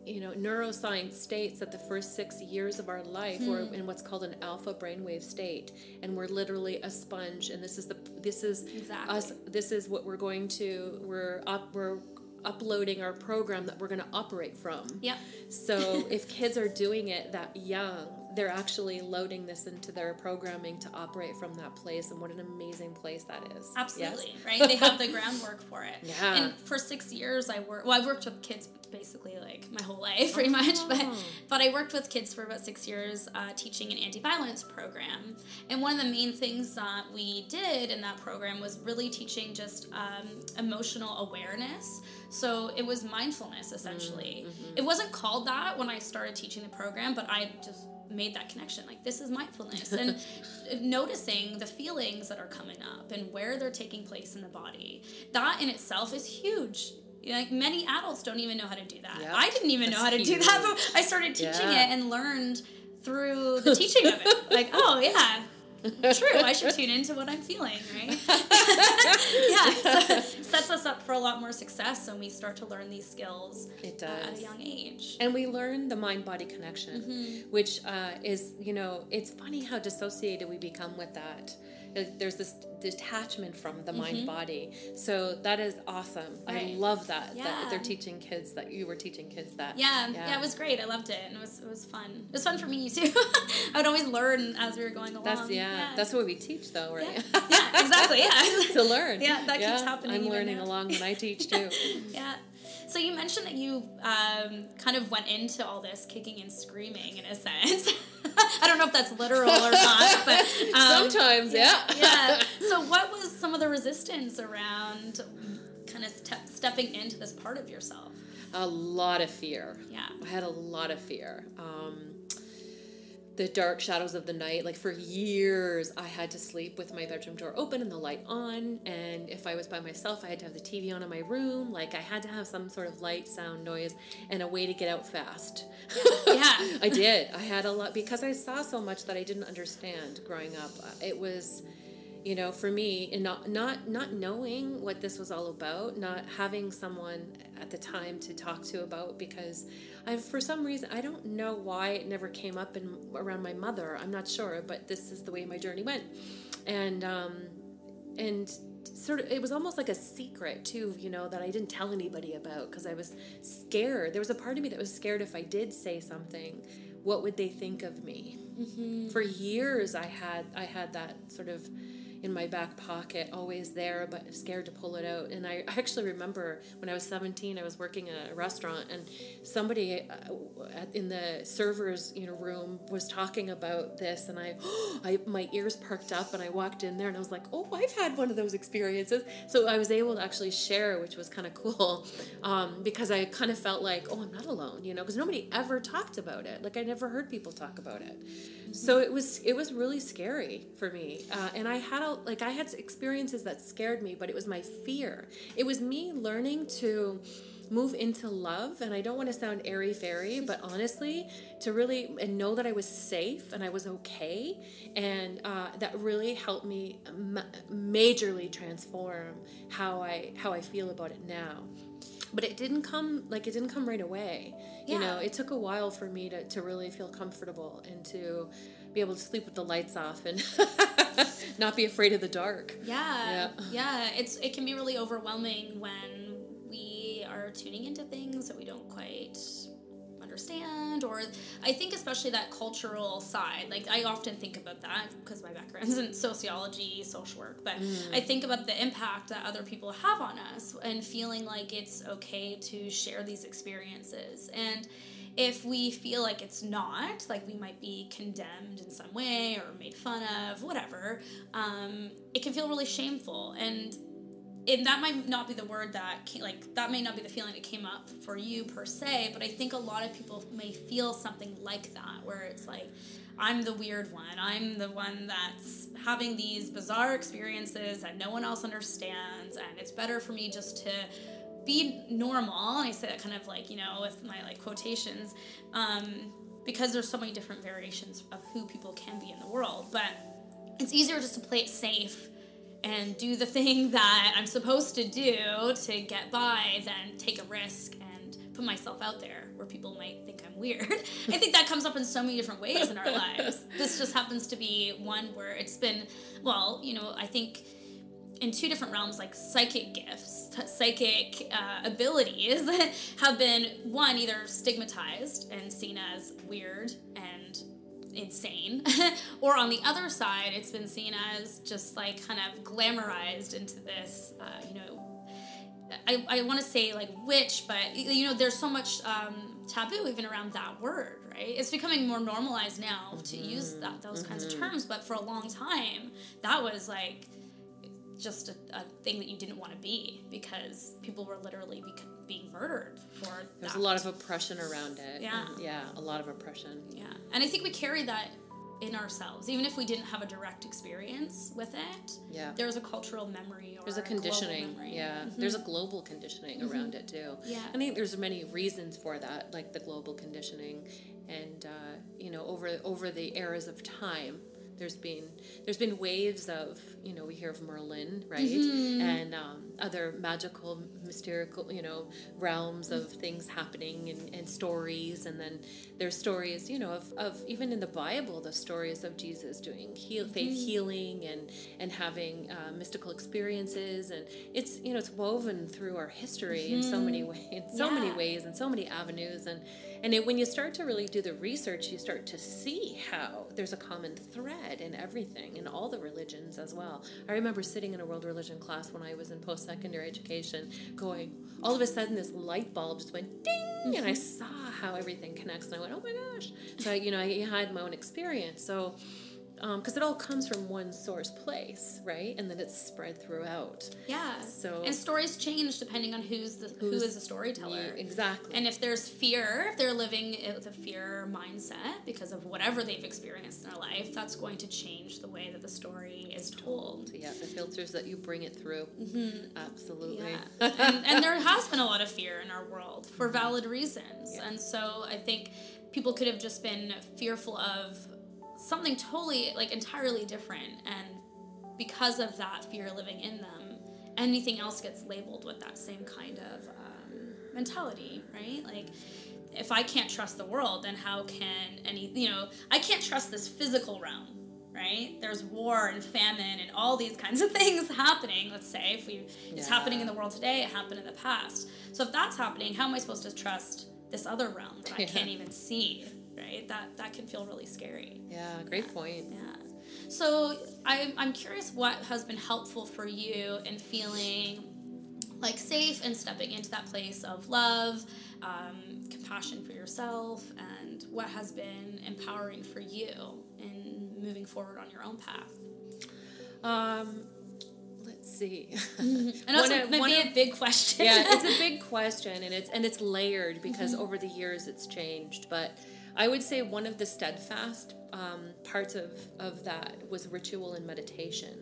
you know neuroscience states that the first six years of our life we're Hmm. in what's called an alpha brainwave state, and we're literally a sponge. And this is the this is Exactly. us. This is what we're going to we're up we're uploading our program that we're going to operate from. Yep. So if kids are doing it that young, they're actually loading this into their programming to operate from that place, and what an amazing place that is. Yes? Absolutely, right? They have the groundwork for it. Yeah. And for six years, I worked. Well, I've worked with kids basically like my whole life, pretty much. But Oh. but I worked with kids for about six years, uh, teaching an anti-violence program. And one of the main things that we did in that program was really teaching just um, emotional awareness. So it was mindfulness essentially. It wasn't called that when I started teaching the program, but I just made that connection. Like this is mindfulness. And noticing the feelings that are coming up and where they're taking place in the body that in itself is huge. Like many adults don't even know how to do that. Yep. i didn't even know how to That's do that but i started teaching Yeah. it and learned through the teaching of it. Like oh yeah true i should tune into what i'm feeling right yeah so sets us up for a lot more success when we start to learn these skills It uh, at a young age And we learn the mind body connection, Mm-hmm. which uh, is, you know, it's funny how dissociated we become with that. Like, There's this detachment from the mind body. So that is awesome. I Mm-hmm. Love that, that they're teaching kids that you were teaching kids that. Yeah, yeah, it was great. I loved it, and it was it was fun. It was fun for me too. I would always learn as we were going along. That's, yeah, that's what we teach though, right? yeah, yeah, exactly. Yeah, to learn. Yeah, that keeps happening I'm learning now. along when I teach too. yeah. So you mentioned that you um, kind of went into all this kicking and screaming in a sense. I don't know if that's literal or not, but um, Sometimes, yeah. yeah. so, what was some of the resistance around kind of step, stepping into this part of yourself? A lot of fear. Yeah. I had a lot of fear. Um, the dark shadows of the night. Like for years, I had to sleep with my bedroom door open and the light on. And if I was by myself, I had to have the TV on in my room. Like I had to have some sort of light, sound, noise, and a way to get out fast. Yeah. I did. I had a lot because I saw so much that I didn't understand growing up. Uh, It was you know for me and not not not knowing what this was all about not having someone at the time to talk to about because i for some reason i don't know why it never came up in around my mother. I'm not sure but this is the way my journey went. And um and sort of it was almost like a secret too you know that i didn't tell anybody about because i was scared. There was a part of me that was scared if i did say something what would they think of me? For years i had i had that sort of in my back pocket always there but scared to pull it out. And i actually remember when i was 17 i was working at a restaurant and somebody uh, in the servers you know room was talking about this and I, I my ears perked up and i walked in there and i was like oh i've had one of those experiences. So i was able to actually share which was kind of cool um, because i kind of felt like oh i'm not alone you know because nobody ever talked about it. Like i never heard people talk about it so it was it was really scary for me uh, and i had a like i had experiences that scared me but it was my fear. It was me learning to move into love and i don't want to sound airy fairy but honestly to really and know that i was safe and i was okay and uh, that really helped me ma- majorly transform how i how i feel about it now but it didn't come like it didn't come right away you know it took a while for me to, to really feel comfortable and to be able to sleep with the lights off and not be afraid of the dark Yeah, Yeah. yeah. It's it can be really overwhelming when we are tuning into things that we don't quite understand, or I think especially that cultural side. Like I often think about that because my background's in sociology, social work, but I think about the impact that other people have on us and feeling like it's okay to share these experiences and if we feel like it's not, like we might be condemned in some way or made fun of, whatever, um, it can feel really shameful. And and that might not be the word that came, like that may not be the feeling that came up for you per se, but I think a lot of people may feel something like that, where it's like, I'm the weird one. I'm the one that's having these bizarre experiences that no one else understands, and it's better for me just to be normal. And I say that kind of like, you know, with my like quotations, um, because there's so many different variations of who people can be in the world. But it's easier just to play it safe and do the thing that I'm supposed to do to get by than take a risk and put myself out there where people might think I'm weird. I think that comes up in so many different ways in our lives. This just happens to be one where it's been, well, you know, I think in two different realms like psychic gifts psychic uh, abilities have been one either stigmatized and seen as weird and insane. Or on the other side it's been seen as just like kind of glamorized into this uh, you know I, I want to say like witch, but you know, there's so much um, taboo even around that word, right? It's becoming more normalized now to use that those kinds of terms, but for a long time, that was like just a, a thing that you didn't want to be because people were literally being murdered for there's that. a lot of oppression around it Yeah. yeah a lot of oppression Yeah, and I think we carry that in ourselves, even if we didn't have a direct experience with it. Yeah. there's a cultural memory or There's a conditioning, memory. yeah. There's a global conditioning around it too. Yeah. I think there's many reasons for that, like the global conditioning, and uh, you know, over over the eras of time, there's been there's been waves of you know we hear of Merlin, right, and um, other magical, mystical, you know, realms of things happening and, and stories, and then there's stories, you know, of, of even in the Bible, the stories of Jesus doing heal, faith healing and and having uh, mystical experiences, and it's you know it's woven through our history in so many ways, in so many ways, and so many avenues, and and it, when you start to really do the research, you start to see how there's a common thread in everything, in all the religions as well. I remember sitting in a world religion class when I was in post secondary education, going, all of a sudden this light bulb just went ding, and I mm-hmm. saw how everything connects, and I went, oh my gosh. So, you know, I had my own experience. So, Um, because it all comes from one source place, right? And then it's spread throughout. Yeah. So- and stories change depending on who's the who Who's- the storyteller. Yeah, exactly. And if there's fear, if they're living with a fear mindset because of whatever they've experienced in their life, that's going to change the way that the story is told. yeah, the filters that you bring it through. Mm-hmm. Absolutely. Yeah. and, and there has been a lot of fear in our world for mm-hmm. valid reasons. Yeah. And so I think people could have just been fearful of something totally, like entirely different. And because of that fear living in them, anything else gets labeled with that same kind of um, mentality, right? Like, if I can't trust the world, then how can any, you know, I can't trust this physical realm, right? There's war and famine and all these kinds of things happening. Let's say if we, it's happening in the world today, it happened in the past. So if that's happening, how am I supposed to trust this other realm that I can't even see, right? That that can feel really scary. Yeah, great point. Yeah. So I'm, I'm curious what has been helpful for you in feeling like safe and stepping into that place of love, um, compassion for yourself, and what has been empowering for you in moving forward on your own path. Um, let's see. I it's of- maybe one a big question. yeah, it's a big question, and it's and it's layered because over the years it's changed. But I would say one of the steadfast um, parts of of that was ritual and meditation.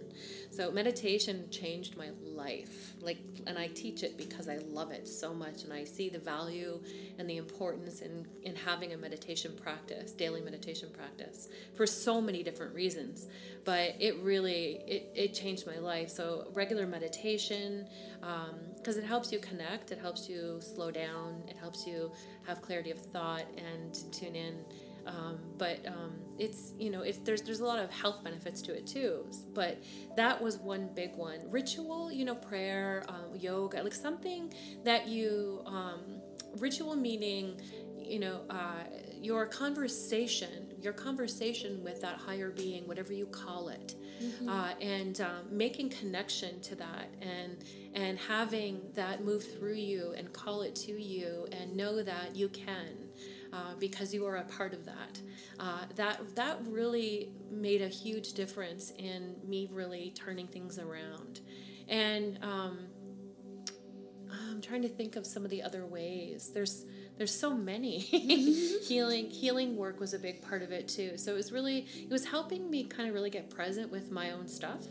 So meditation changed my life. Like, and I teach it because I love it so much, and I see the value and the importance in in having a meditation practice, daily meditation practice, for so many different reasons. But it really it, it changed my life. So regular meditation, um, because it helps you connect, it helps you slow down, it helps you have clarity of thought and tune in. Um, but um, it's you know if there's there's a lot of health benefits to it too. But that was one big one. Ritual, you know, prayer, um, yoga, like something that you um, ritual meaning, you know, uh, your conversation, your conversation with that higher being, whatever you call it, uh, and um, making connection to that, and and having that move through you and call it to you, and know that you can. Uh, because you are a part of that. Uh, that that really made a huge difference in me really turning things around, and um, I'm trying to think of some of the other ways. There's there's so many healing healing work was a big part of it too. So it was really it was helping me kind of really get present with my own stuff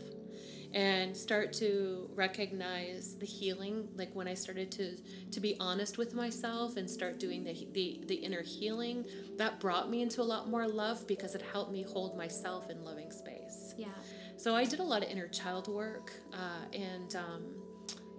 and start to recognize the healing like when i started to to be honest with myself and start doing the the, the inner healing that brought me into a lot more love because it helped me hold myself in loving space yeah. so I did a lot of inner child work, uh, and um,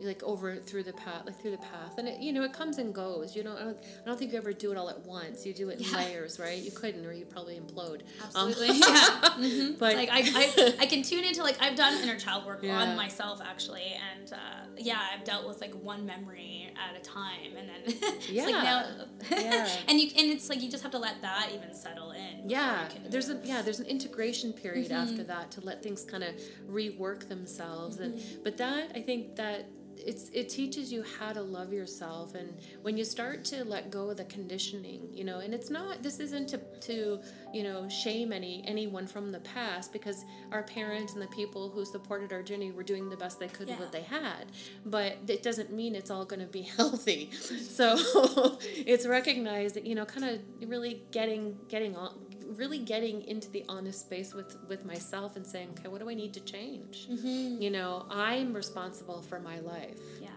like over through the path, like through the path, and it, you know it comes and goes. You know, I don't, I don't think you ever do it all at once. You do it in Yeah. layers, right? You couldn't, or you'd probably implode. Um, Absolutely. yeah. Mhm. but like I, I, I can tune into like I've done inner child work Yeah. on myself actually, and uh, yeah, I've dealt with like one memory at a time, and then it's like Yeah. now, Yeah. and you and it's like you just have to let that even settle in. yeah, you there's a yeah, there's an integration period Mm-hmm. after that to let things kind of rework themselves, and Mm-hmm. but that I think that it's it teaches you how to love yourself, and when you start to let go of the conditioning, you know, and it's not this isn't to to you know shame any anyone from the past because our parents and the people who supported our journey were doing the best they could with what they had, but it doesn't mean it's all going to be healthy. So it's recognized that you know, kind of really getting getting on, really getting into the honest space with with myself and saying, okay, what do I need to change? Mm-hmm. You know, I'm responsible for my life. yeah.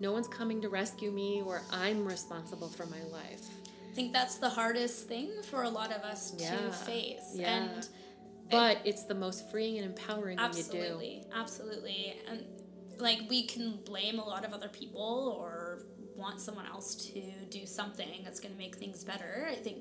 No one's coming to rescue me, or I'm responsible for my life. I think that's the hardest thing for a lot of us Yeah. to face, Yeah. and But it's the most freeing and empowering when you do. absolutely, absolutely, and like we can blame a lot of other people or want someone else to do something that's going to make things better. I think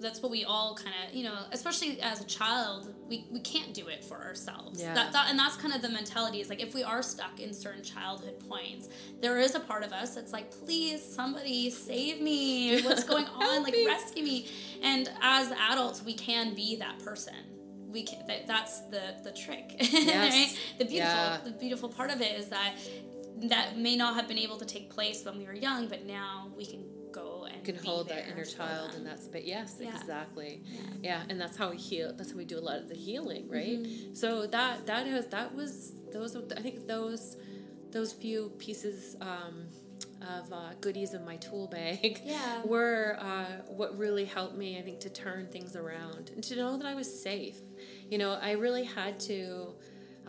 that's what we all kind of, you know, especially as a child, we, we can't do it for ourselves. Yeah. That, that and that's kind of the mentality is like if we are stuck in certain childhood points, there is a part of us that's like, please, somebody save me. What's going on? like me. rescue me. And as adults, we can be that person. We can. That, that's the the trick, right? The beautiful Yeah. the beautiful part of it is that that may not have been able to take place when we were young, but now we can go and can hold that inner child in that space. Yes, Yeah. exactly. Yeah. Yeah. and that's how we heal. That's how we do a lot of the healing, right? Mm-hmm. So that that has that was those. I think those those few pieces. Um, of uh, goodies in my tool bag Yeah. were uh, what really helped me, I think, to turn things around and to know that I was safe. You know, I really had to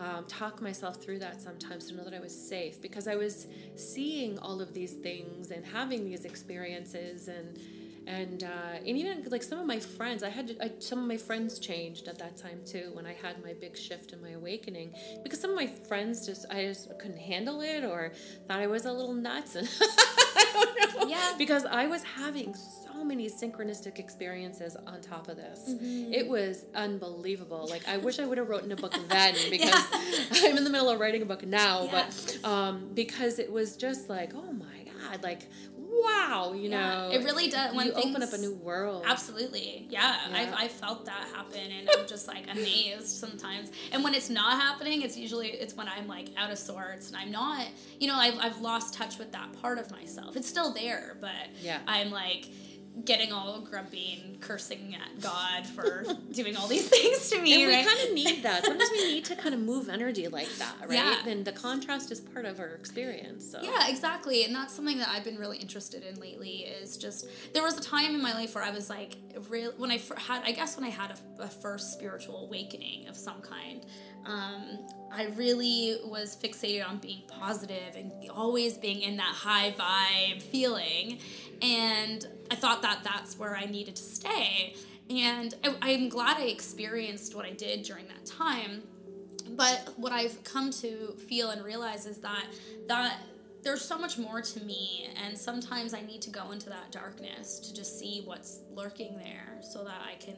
um, talk myself through that sometimes to know that I was safe because I was seeing all of these things and having these experiences and and uh, and even like some of my friends, I had to, I, some of my friends changed at that time too when I had my big shift and my awakening because some of my friends just I just couldn't handle it or thought I was a little nuts and I don't know Yeah. because I was having so many synchronistic experiences on top of this. Mm-hmm. It was unbelievable. Like I wish I would have written a book then because I'm in the middle of writing a book now, Yeah. but um, because it was just like, oh my god, like wow, you Yeah, know, it really does. When you open up a new world. Absolutely. Yeah. Yeah. I've, I felt that happen and I'm just like amazed sometimes. And when it's not happening, it's usually, it's when I'm like out of sorts and I'm not, you know, I've, I've lost touch with that part of myself. It's still there, but Yeah. I'm like getting all grumpy and cursing at God for doing all these things to me, and we kind of need that. Sometimes we need to kind of move energy like that, right? Yeah. And the contrast is part of our experience. So Yeah, exactly. And that's something that I've been really interested in lately is just there was a time in my life where I was like real when I had I guess when I had a, a first spiritual awakening of some kind. Um, I really was fixated on being positive and always being in that high vibe feeling, and I thought that that's where I needed to stay. And I, I'm glad I experienced what I did during that time but what I've come to feel and realize is that that there's so much more to me and sometimes I need to go into that darkness to just see what's lurking there so that I can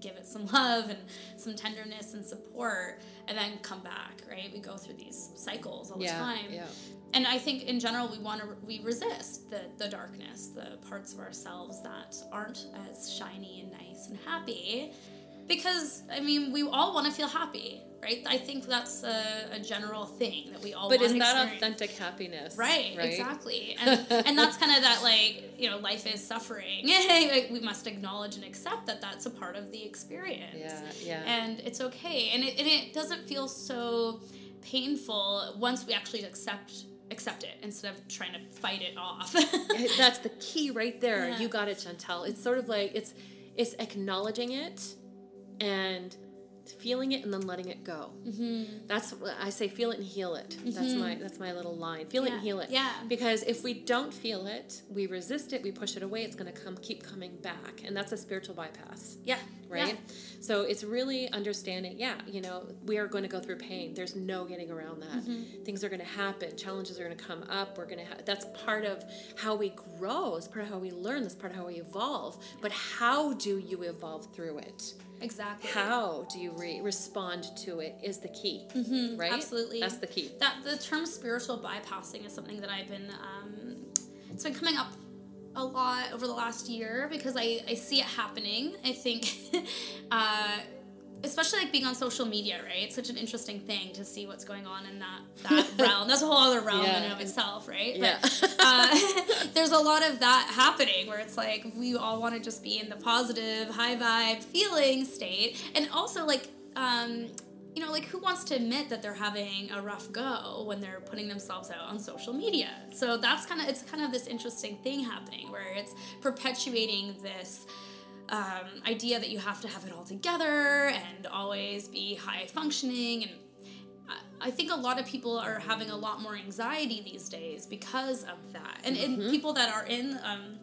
give it some love and some tenderness and support and then come back, right? We go through these cycles all Yeah, the time. yeah. And I think in general we want to we resist the the darkness, the parts of ourselves that aren't as shiny and nice and happy because I mean we all want to feel happy, right? I think that's a, a general thing that we all. But is that authentic happiness? Right, right? exactly, and and that's kind of that like you know life is suffering. Like, we must acknowledge and accept that that's a part of the experience. Yeah, yeah. And it's okay, and it and it doesn't feel so painful once we actually accept accept it instead of trying to fight it off. That's the key right there. Yeah. You got it, Chantel. It's sort of like it's it's acknowledging it and feeling it and then letting it go. Mm-hmm. That's what I say. Feel it and heal it. That's my that's my little line. Feel it and heal it. yeah. Because if we don't feel it, we resist it. We push it away. It's going to come keep coming back, and that's a spiritual bypass. yeah, right? yeah. So it's really understanding, yeah, you know, we are going to go through pain. There's no getting around that. Mm-hmm. Things are going to happen. Challenges are going to come up. We're going to ha- that's part of how we grow. It's part of how we learn. That's part of how we evolve. But how do you evolve through it? Exactly. How do you re- respond to it is the key, mm-hmm, right? absolutely. That's the key. That the term spiritual bypassing is something that I've been um, it's been coming up a lot over the last year because I, I see it happening. I think uh, especially like being on social media, right? It's such an interesting thing to see what's going on in that that realm. That's a whole other realm in and of itself, right? Yeah. But uh, there's a lot of that happening where it's like we all want to just be in the positive, high vibe, feeling state, and also like. Um, you know, like who wants to admit that they're having a rough go when they're putting themselves out on social media? So that's kind of it's kind of this interesting thing happening where it's perpetuating this um, idea that you have to have it all together and always be high functioning and I- think a lot of people are having a lot more anxiety these days because of that. And, and people that are in, um,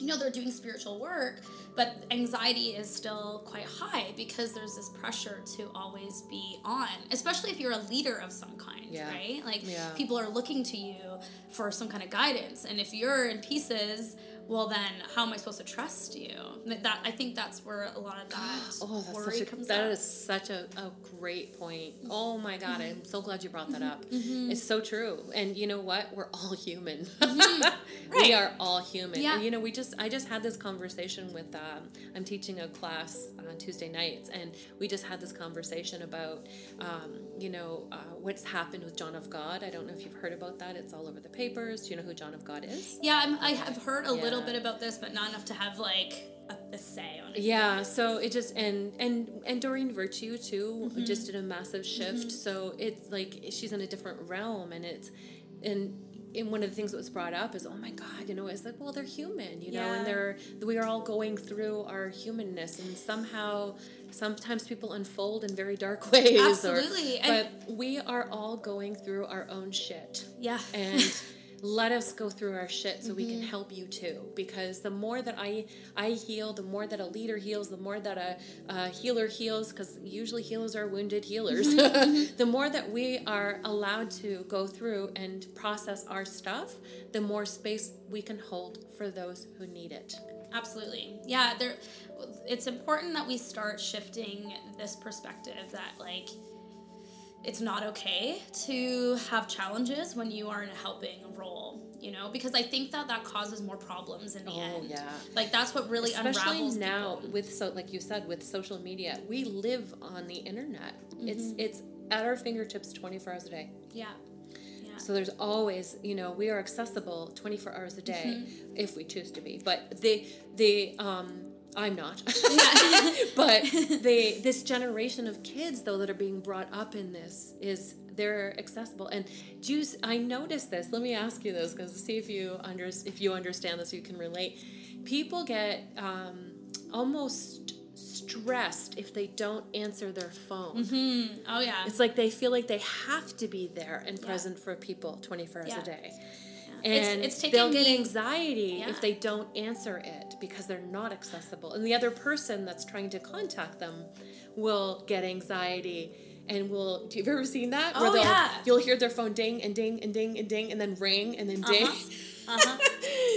you know, they're doing spiritual work, but anxiety is still quite high because there's this pressure to always be on, especially if you're a leader of some kind, Yeah. right? Like Yeah. people are looking to you for some kind of guidance. And if you're in pieces, well, then how am I supposed to trust you? That that- I think that's where a lot of that Oh, worry such a, comes that is such a, a great point. Oh my God, I'm so glad you brought that up. Mm-hmm. It's so true. And you know what? We're all human. Mm-hmm. Right. We are all human. Yeah. And you know, we just I just had this conversation with um, I'm teaching a class on Tuesday nights, and we just had this conversation about um, you know uh, what's happened with John of God. I don't know if you've heard about that. It's all over the papers. Do you know who John of God is? Yeah, I'm, I have heard a Yeah. little little bit about this, but not enough to have like a, a say on it. Yeah, so it just and and and Doreen Virtue too mm-hmm. just did a massive shift. Mm-hmm. So it's like she's in a different realm, and it's and. And one of the things that was brought up is, oh my God, you know, it's like, well, they're human, you know, Yeah. and they're we are all going through our humanness, and somehow, sometimes people unfold in very dark ways. or- Absolutely, and- but we are all going through our own shit Yeah. and let us go through our shit so we can mm-hmm. help you too because the more that i i heal the more that a leader heals the more that a, a healer heals because usually healers are wounded healers. Mm-hmm. Mm-hmm. The more that we are allowed to go through and process our stuff the more space we can hold for those who need it. Absolutely. Yeah, there it's important that we start shifting this perspective that like it's not okay to have challenges when you are in a helping role, you know, because I think that that causes more problems in the Oh, end. yeah. Like that's what really especially unravels now people. with so like you said with social media we live on the internet it's Mm-hmm. it's at our fingertips 24 hours a day Yeah. Yeah. So there's always, you know, we are accessible 24 hours a day Mm-hmm. if we choose to be. But the the um I'm not. but the this generation of kids though that are being brought up in this is they're accessible and Jews I noticed this. Let me ask you this because see if you under if you understand this you can relate. People get um almost stressed if they don't answer their phone. oh yeah. It's like they feel like they have to be there and present for people 24 hours Yeah. a day. It's- And it's they'll get me- anxiety Yeah. if they don't answer it because they're not accessible. And the other person that's trying to contact them will get anxiety and will do you ever seen that? Oh, they'll yeah. you'll hear their phone ding and ding and ding and ding and then ring and then ding. Uh-huh.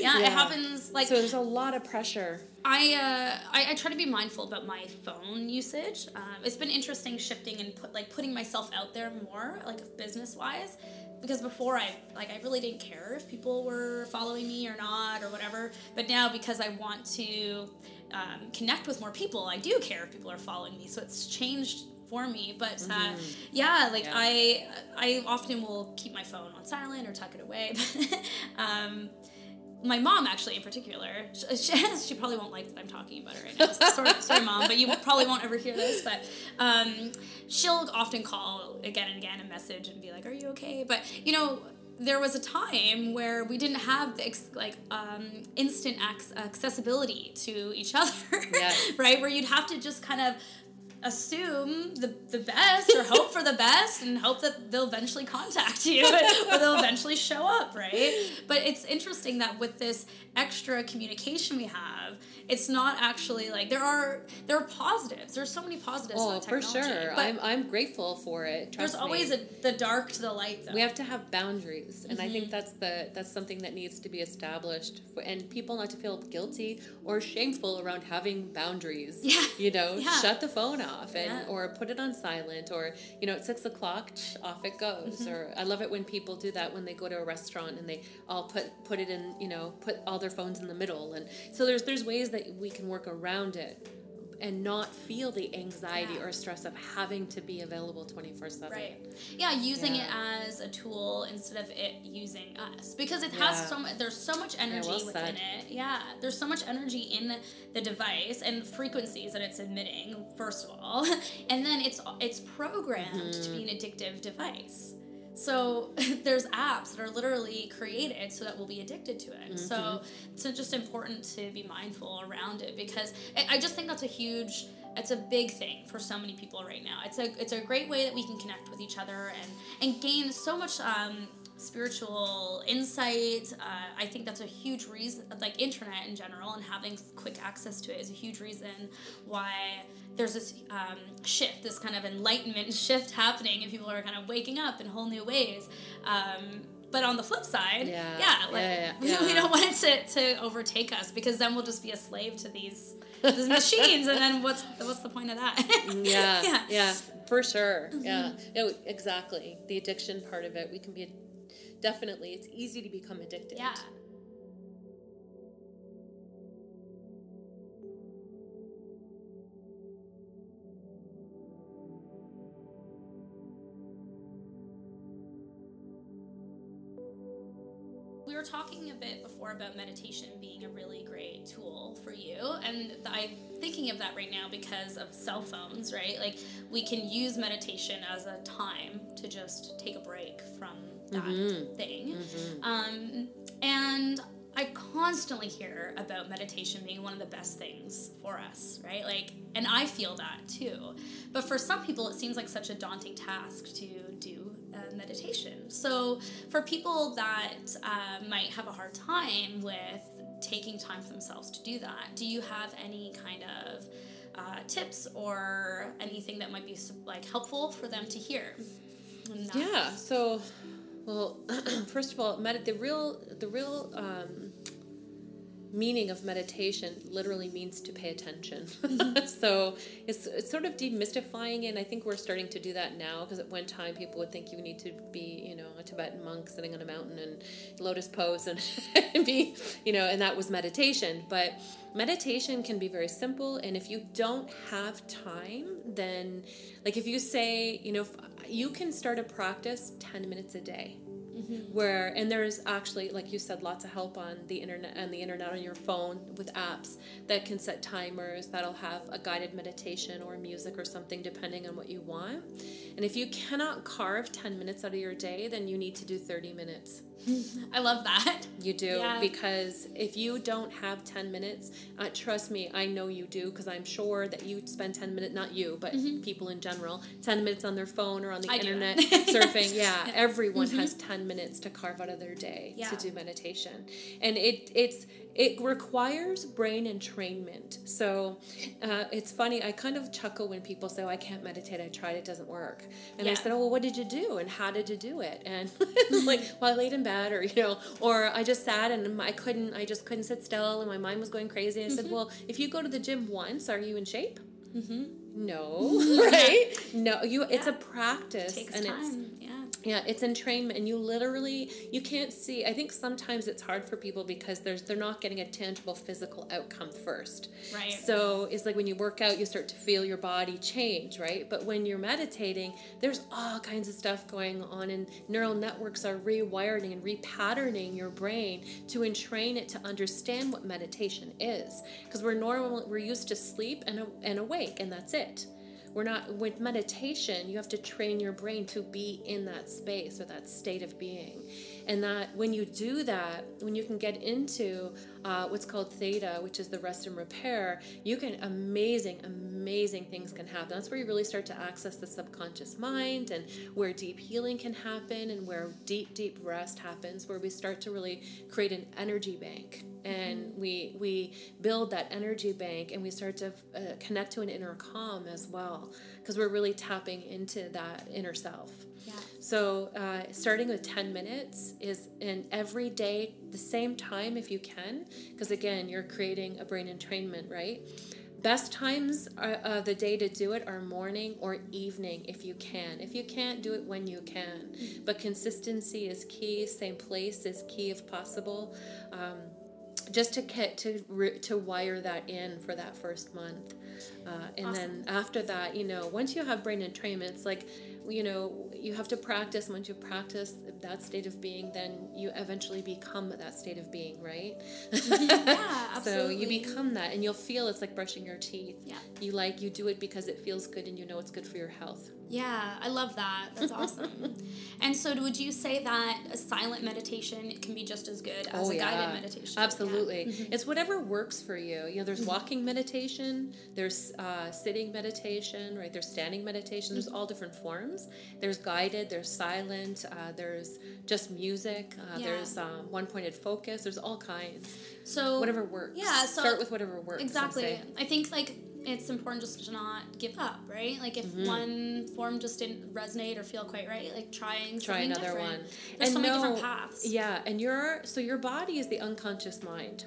Yeah, Yeah. it happens like So there's a lot of pressure. I, uh, I I try to be mindful about my phone usage. Um, it's been interesting shifting and put like putting myself out there more, like business wise, because before I like I really didn't care if people were following me or not or whatever. But now because I want to um, connect with more people, I do care if people are following me. So it's changed for me. But uh, yeah, like Yeah. I I often will keep my phone on silent or tuck it away. um, my mom actually in particular she, she, probably won't like that i'm talking about her right now. So sorry, sorry mom but you probably won't ever hear this but um, she'll often call again and again a message and be like are you okay? But you know there was a time where we didn't have the ex- like um, instant ac- accessibility to each other Yes. right? Where you'd have to just kind of assume the, the best or hope for the best and hope that they'll eventually contact you or they'll eventually show up right? But it's interesting that with this extra communication we have it's not actually like there are there are positives there's so many positives Oh, for sure. I'm I'm grateful for it. there's Trust always a, the dark to the light though we have to have boundaries and i Mm-hmm. think that's the that's something that needs to be established for, and people not to feel guilty or shameful around having boundaries Yeah. you know Yeah. shut the phone off and Yeah. or put it on silent or you know at six o'clock off it goes Mm-hmm. or i love it when people do that when they go to a restaurant and they all put put it in you know put all their phones in the middle and so there's there's ways that we can work around it and not feel the anxiety Yeah. or stress of having to be available 24 7 Right. Yeah, using Yeah. it as a tool instead of it using us because it Yeah. has so much. There's so much energy well within said. it. Yeah, there's so much energy in the device and frequencies that it's emitting. First of all, and then it's it's programmed to mm-hmm. be an addictive device. So there's apps that are literally created so that we'll be addicted to it. So it's just important to be mindful around it because I- I just think that's a huge it's a big thing for so many people right now. It's a it's a great way that we can connect with each other and and gain so much um, spiritual insight. Uh, I think that's a huge reason, like internet in general, and having quick access to it is a huge reason why there's this um, shift, this kind of enlightenment shift happening, and people are kind of waking up in whole new ways. Um, but on the flip side, Yeah. yeah, like Yeah, yeah, we, we don't want it to, to overtake us because then we'll just be a slave to these these machines, and then what's what's the point of that? yeah, Yeah. yeah, for sure. Yeah, no, exactly. The addiction part of it, we can be definitely. It's easy to become addicted. yeah. we were talking a bit before about meditation being a really great tool for you, and I'm thinking of that right now because of cell phones, right? Like we can use meditation as a time to just take a break from that Mm-hmm. thing. Um, and I constantly hear about meditation being one of the best things for us, right? Like, and I feel that too. But for some people, it seems like such a daunting task to do uh, meditation. So, for people that uh, might have a hard time with taking time for themselves to do that, do you have any kind of uh, tips or anything that might be like helpful for them to hear? Yeah. So, well, first of all, med- the real the real um, meaning of meditation literally means to pay attention. so it's, it's sort of demystifying it. And I think we're starting to do that now because at one time people would think you need to be, you know, a Tibetan monk sitting on a mountain and lotus pose and, and be, you know, and that was meditation. But meditation can be very simple. And if you don't have time, then like if you say, you know, you can start a practice 10 minutes a day where and there's actually like you said lots of help on the internet and the internet on your phone with apps that can set timers that'll have a guided meditation or music or something depending on what you want and if you cannot carve 10 minutes out of your day then you need to do 30 minutes I love that. you do Yeah. because if you don't have 10 minutes, uh, trust me, I know you do because I'm sure that you spend 10 minutes, not you, but people in general, 10 minutes on their phone or on the Mm-hmm. I internet. Mm-hmm. surfing. Yeah, everyone has 10 minutes to carve out of their day Yeah. to do meditation. And it it's it requires brain entrainment. So uh, it's funny, I kind of chuckle when people say, oh, I can't meditate, I tried, it doesn't work. And I said, oh, well, what did you do? And how did you do it? And like, well, I laid in bed or, you know, or I just sat and I couldn't, I just couldn't sit still and my mind was going crazy. I said, Mm-hmm. well, if you go to the gym once, are you in shape? mm-hmm. No, right? No, you. It's a practice, Takes and it's time. Yeah. Yeah, it's entrainment, and you literally you can't see. I think sometimes it's hard for people because there's they're not getting a tangible physical outcome first. Right. So it's like when you work out, you start to feel your body change, right? But when you're meditating, there's all kinds of stuff going on, and neural networks are rewiring and repatterning your brain to entrain it to understand what meditation is. Because we're normal, we're used to sleep and and awake, and that's it. We're not with meditation. You have to train your brain to be in that space or that state of being, and that when you do that, when you can get into uh, what's called theta, which is the rest and repair, you can amazing, amazing things can happen. That's where you really start to access the subconscious mind and where deep healing can happen and where deep, deep rest happens, where we start to really create an energy bank. And we we build that energy bank and we start to uh, connect to an inner calm as well because we're really tapping into that inner self Yeah. so uh, starting with 10 minutes is in every day the same time if you can because again you're creating a brain entrainment right? Best times are, of the day to do it are morning or evening if you can. If you can't do it when you can. But consistency is key same place is key if possible. Um, just to get to to wire that in for that first month. Uh, and then after that you know once you have brain entrainment it's like you know you have to practice once you practice that state of being then you eventually become that state of being right mm-hmm. Yeah, absolutely. so you become that and you'll feel it's like brushing your teeth Yeah. you like you do it because it feels good and you know it's good for your health Yeah, I love that. That's awesome. and so, would you say that a silent meditation can be just as good as oh, a guided meditation? Oh, Absolutely. Mm-hmm. It's whatever works for you. You know, there's mm-hmm. walking meditation, there's uh, sitting meditation, right? There's standing meditation. There's all different forms. There's guided, there's silent, uh, there's just music, uh, Yeah. there's um, one pointed focus, there's all kinds. So Whatever works. Yeah. So Start with whatever works. Exactly. I think like it's important just to not give up, right? Like if Mm-hmm. one form just didn't resonate or feel quite right, like trying try another different. one There's so many know- different paths. yeah and your so your body is the unconscious mind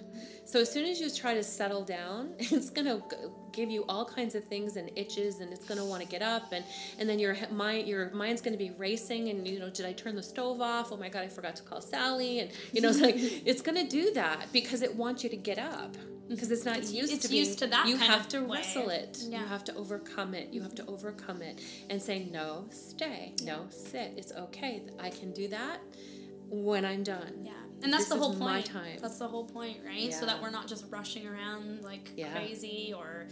so as soon as you try to settle down it's going to give you all kinds of things and itches and it's going to want to get up and and then your mind your mind's going to be racing and you know did i turn the stove off? Oh my god i forgot to call sally and you know it's like it's going to do that because it wants you to get up because it's not It's- used it's to being, used to that you have to way. wrestle it. Yeah. you have to overcome it. You have to overcome it and say no stay. No sit. It's okay. I can do that when i'm done. Yeah. And that's This the whole point. That's the whole point, right? So that we're not just rushing around like Yeah. crazy or,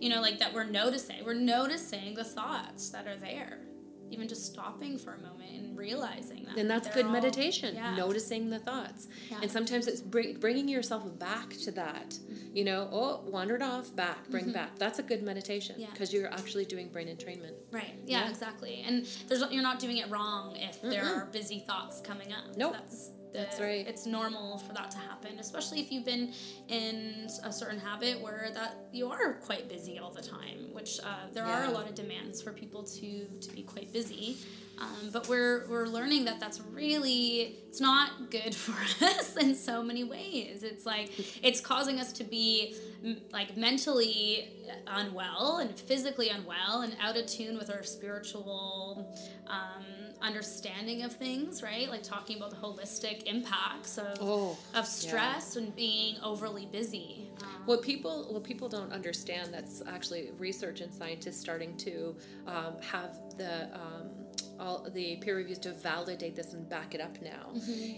you know, like that we're noticing. We're noticing the thoughts that are there. Even just stopping for a moment and realizing that. and that's good all- meditation yeah. noticing the thoughts Yeah. and sometimes it's bring, bringing yourself back to that Mm-hmm. you know oh wandered off back bring back that's a good meditation Yeah. because you're actually doing brain entrainment Right. Yeah, Yeah. exactly. And there's you're not doing it wrong if there are busy thoughts coming up. Nope. That's That's right. It's normal for that to happen, especially if you've been in a certain habit where that you are quite busy all the time. Which uh, there are a lot of demands for people to to be quite busy. Um, but we're we're learning that that's really it's not good for us in so many ways. It's like it's causing us to be m- like mentally unwell and physically unwell and out of tune with our spiritual um, understanding of things, right? Like talking about the holistic impacts of Oh, of stress and being overly busy. Um, what people what people don't understand that's actually research and scientists starting to um, have the um, all the peer reviews to validate this and back it up now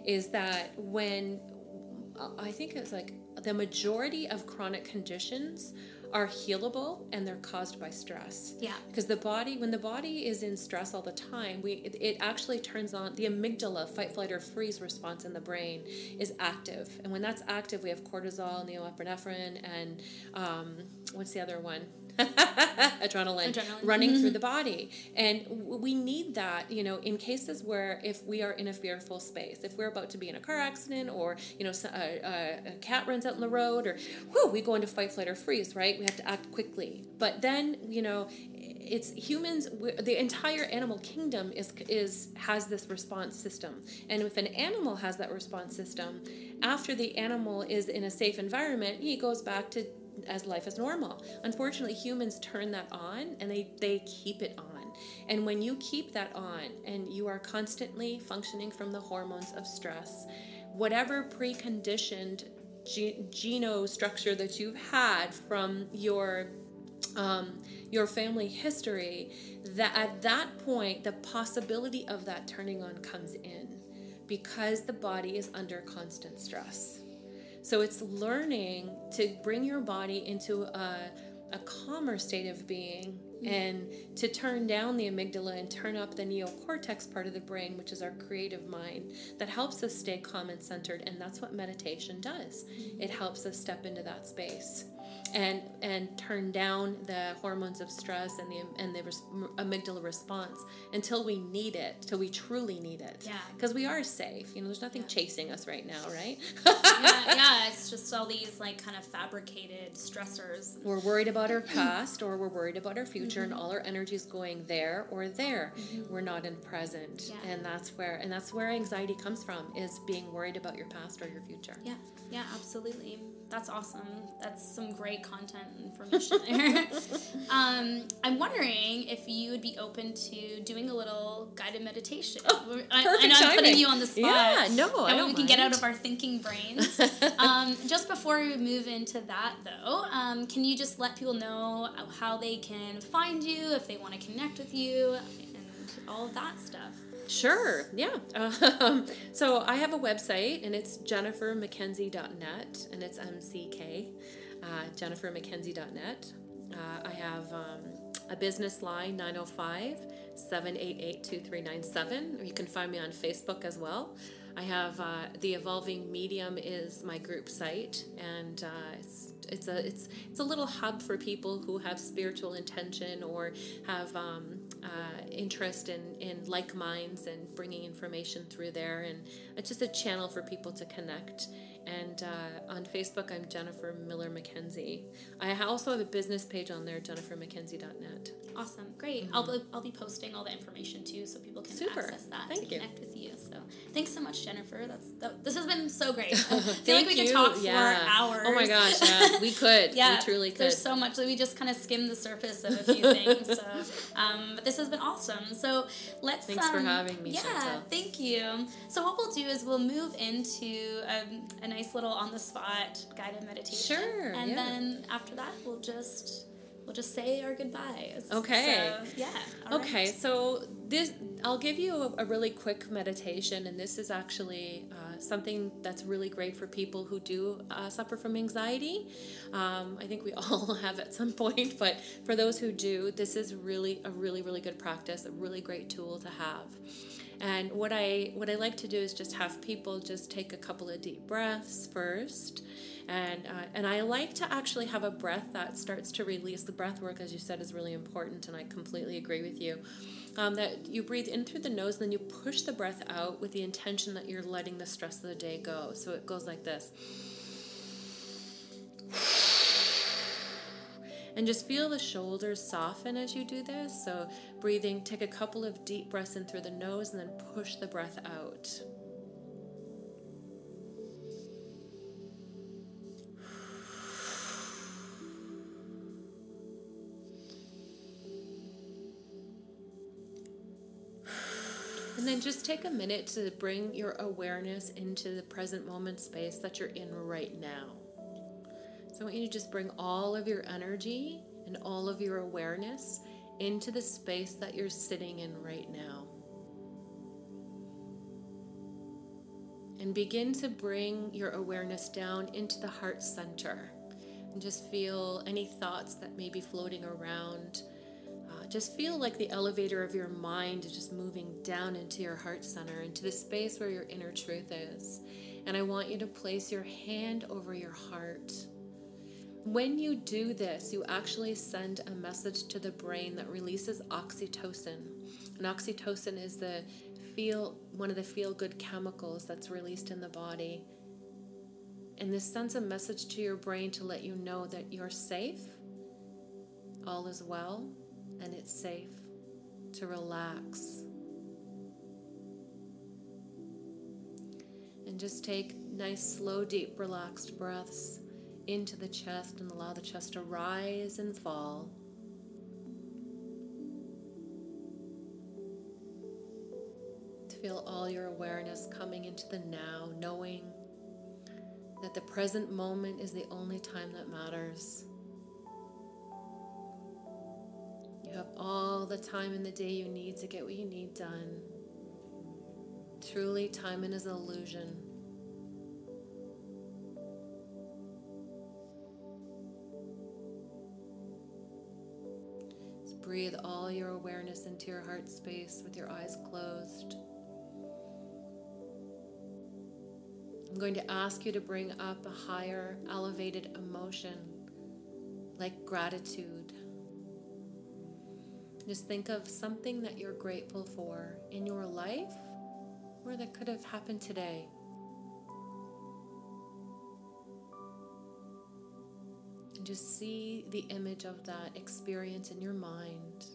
is that when uh, I think it's like the majority of chronic conditions are healable and they're caused by stress. Yeah. Because the body, when the body is in stress all the time, we it, it actually turns on the amygdala, fight, flight, or freeze response in the brain is active, and when that's active, we have cortisol, norepinephrine, and um, what's the other one? Adrenaline, Adrenaline. running through mm-hmm. the body. And we need that you know in cases where if we are in a fearful space if we're about to be in a car accident or you know a, a, a cat runs out in the road or whew, we go into fight flight or freeze right? We have to act quickly. But then you know it's humans the entire animal kingdom is is has this response system. And if an animal has that response system after the animal is in a safe environment he goes back to as life as normal. Unfortunately, humans turn that on and they, they keep it on. And when you keep that on and you are constantly functioning from the hormones of stress, whatever preconditioned ge- geno structure that you've had from your um, your family history, that at that point the possibility of that turning on comes in because the body is under constant stress. So it's learning to bring your body into a, a calmer state of being mm-hmm. and to turn down the amygdala and turn up the neocortex part of the brain, which is our creative mind, that helps us stay calm and centered. And that's what meditation does. Mm-hmm. It helps us step into that space and and turn down the hormones of stress and the and the res- amygdala response until we need it, till we truly need it. Yeah. Because we are safe. You know, there's nothing chasing us right now, right? yeah, yeah, it's just all these like kind of fabricated stressors. we're worried about our past or we're worried about our future and mm-hmm. all our energy is going there or there mm-hmm. we're not in present Yeah. and that's where and that's where anxiety comes from is being worried about your past or your future Yeah, yeah, absolutely. That's awesome. That's some great content information there. um, I'm wondering if you would be open to doing a little guided meditation. I, I Oh, perfect know I'm putting you on the spot. Yeah, no, I don't we can get out of our thinking brains. um, just before we move into that, though, um, can you just let people know how they can find you, if they want to connect with you, and all of that stuff? Sure, yeah. Um, so I have a website and it's jennifermckenzie.net and it's MCK, uh, jennifermckenzie.net. Uh, I have um, a business line 905 788 2397, or you can find me on Facebook as well. I have uh, the Evolving Medium is my group site, and uh, it's it's a it's it's a little hub for people who have spiritual intention or have um, uh, interest in in like minds and bringing information through there, and it's just a channel for people to connect. And uh, on Facebook, I'm Jennifer Miller McKenzie. I also have a business page on there, jennifermckenzie.net. Awesome, great. I'll, be, I'll be posting all the information too, so people can Mm-hmm. Super. access that Thank to you. connect with you. So thanks so much, Jennifer. That's that, this has been so great. I feel like we Thank could talk Yeah. for hours. Oh my gosh, yeah, we could. yeah, we truly could. There's so much. Like, we just kind of skimmed the surface of a few things. So, um, but this has been awesome. So let's. Thanks for um, having me, Yeah, Chantel. thank you. So what we'll do is we'll move into um, a nice little on the spot guided meditation. Sure, And yeah. then after that, we'll just we'll just say our goodbyes. Okay. So, yeah. Okay, right. so this I'll give you a, a really quick meditation, and this is actually uh, something that's really great for people who do uh, suffer from anxiety. Um, I think we all have at some point, but for those who do, this is really a really really good practice, a really great tool to have. And what I what I like to do is just have people just take a couple of deep breaths first, and uh, and I like to actually have a breath that starts to release. The breath work, as you said, is really important, and I completely agree with you. Um, that you breathe in through the nose, then you push the breath out with the intention that you're letting the stress of the day go. So it goes like this. And just feel the shoulders soften as you do this. So, breathing, take a couple of deep breaths in through the nose and then push the breath out. And then just take a minute to bring your awareness into the present moment space that you're in right now. So I want you to just bring all of your energy and all of your awareness into the space that you're sitting in right now. And begin to bring your awareness down into the heart center. And just feel any thoughts that may be floating around. Uh, just feel like the elevator of your mind is just moving down into your heart center, into the space where your inner truth is. And I want you to place your hand over your heart. When you do this, you actually send a message to the brain that releases oxytocin. And oxytocin is the feel one of the feel good chemicals that's released in the body. And this sends a message to your brain to let you know that you're safe, all is well, and it's safe to relax. And just take nice, slow, deep, relaxed breaths into the chest and allow the chest to rise and fall. To feel all your awareness coming into the now, knowing that the present moment is the only time that matters. You have all the time in the day you need to get what you need done. Truly, time is an illusion. Breathe all your awareness into your heart space with your eyes closed. I'm going to ask you to bring up a higher, elevated emotion like gratitude. Just think of something that you're grateful for in your life or that could have happened today. And just see the image of that experience in your mind.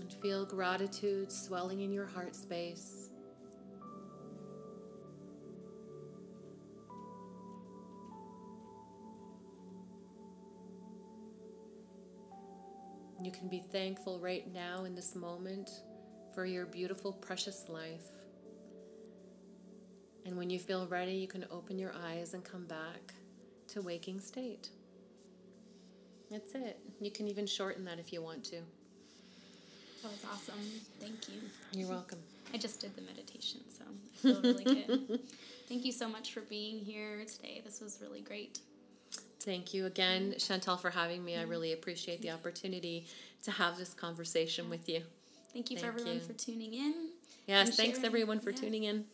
And feel gratitude swelling in your heart space. You can be thankful right now in this moment for your beautiful, precious life. And when you feel ready, you can open your eyes and come back to waking state. That's it. You can even shorten that if you want to. That was awesome. Thank you. You're welcome. I just did the meditation, so I feel really good. Thank you so much for being here today. This was really great. Thank you again, Chantel, for having me. I mm-hmm. really appreciate the opportunity to have this conversation with you. Thank you for everyone you. for tuning in. Yes, thanks sharing. everyone for Yeah. tuning in.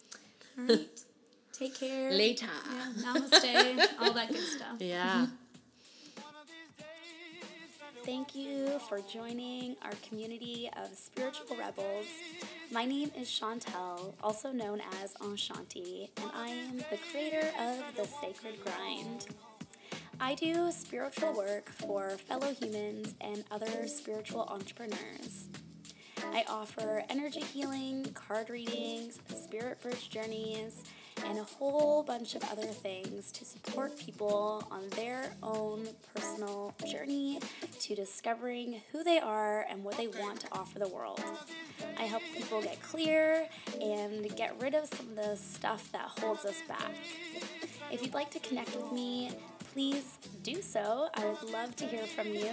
All right. Take care. Later. Yeah. Namaste. all that good stuff. Yeah. Thank you for joining our community of spiritual rebels. My name is Chantel, also known as Enchaunti, and I am the creator of The Sacred Grind. I do spiritual work for fellow humans and other spiritual entrepreneurs. I offer energy healing, card readings, spirit bridge journeys, and a whole bunch of other things to support people on their own personal journey to discovering who they are and what they want to offer the world. I help people get clear and get rid of some of the stuff that holds us back. If you'd like to connect with me, please do so. I would love to hear from you.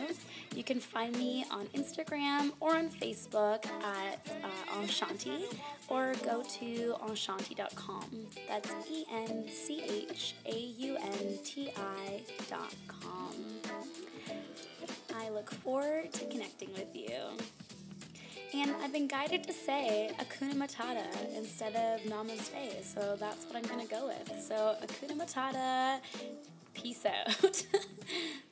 You can find me on Instagram or on Facebook at uh, Enchaunti or go to enchaunti.com. That's E N C H A U N T I.com. I look forward to connecting with you. And I've been guided to say Hakuna Matata instead of Namaste, so that's what I'm to go with. So Hakuna Matata, peace out.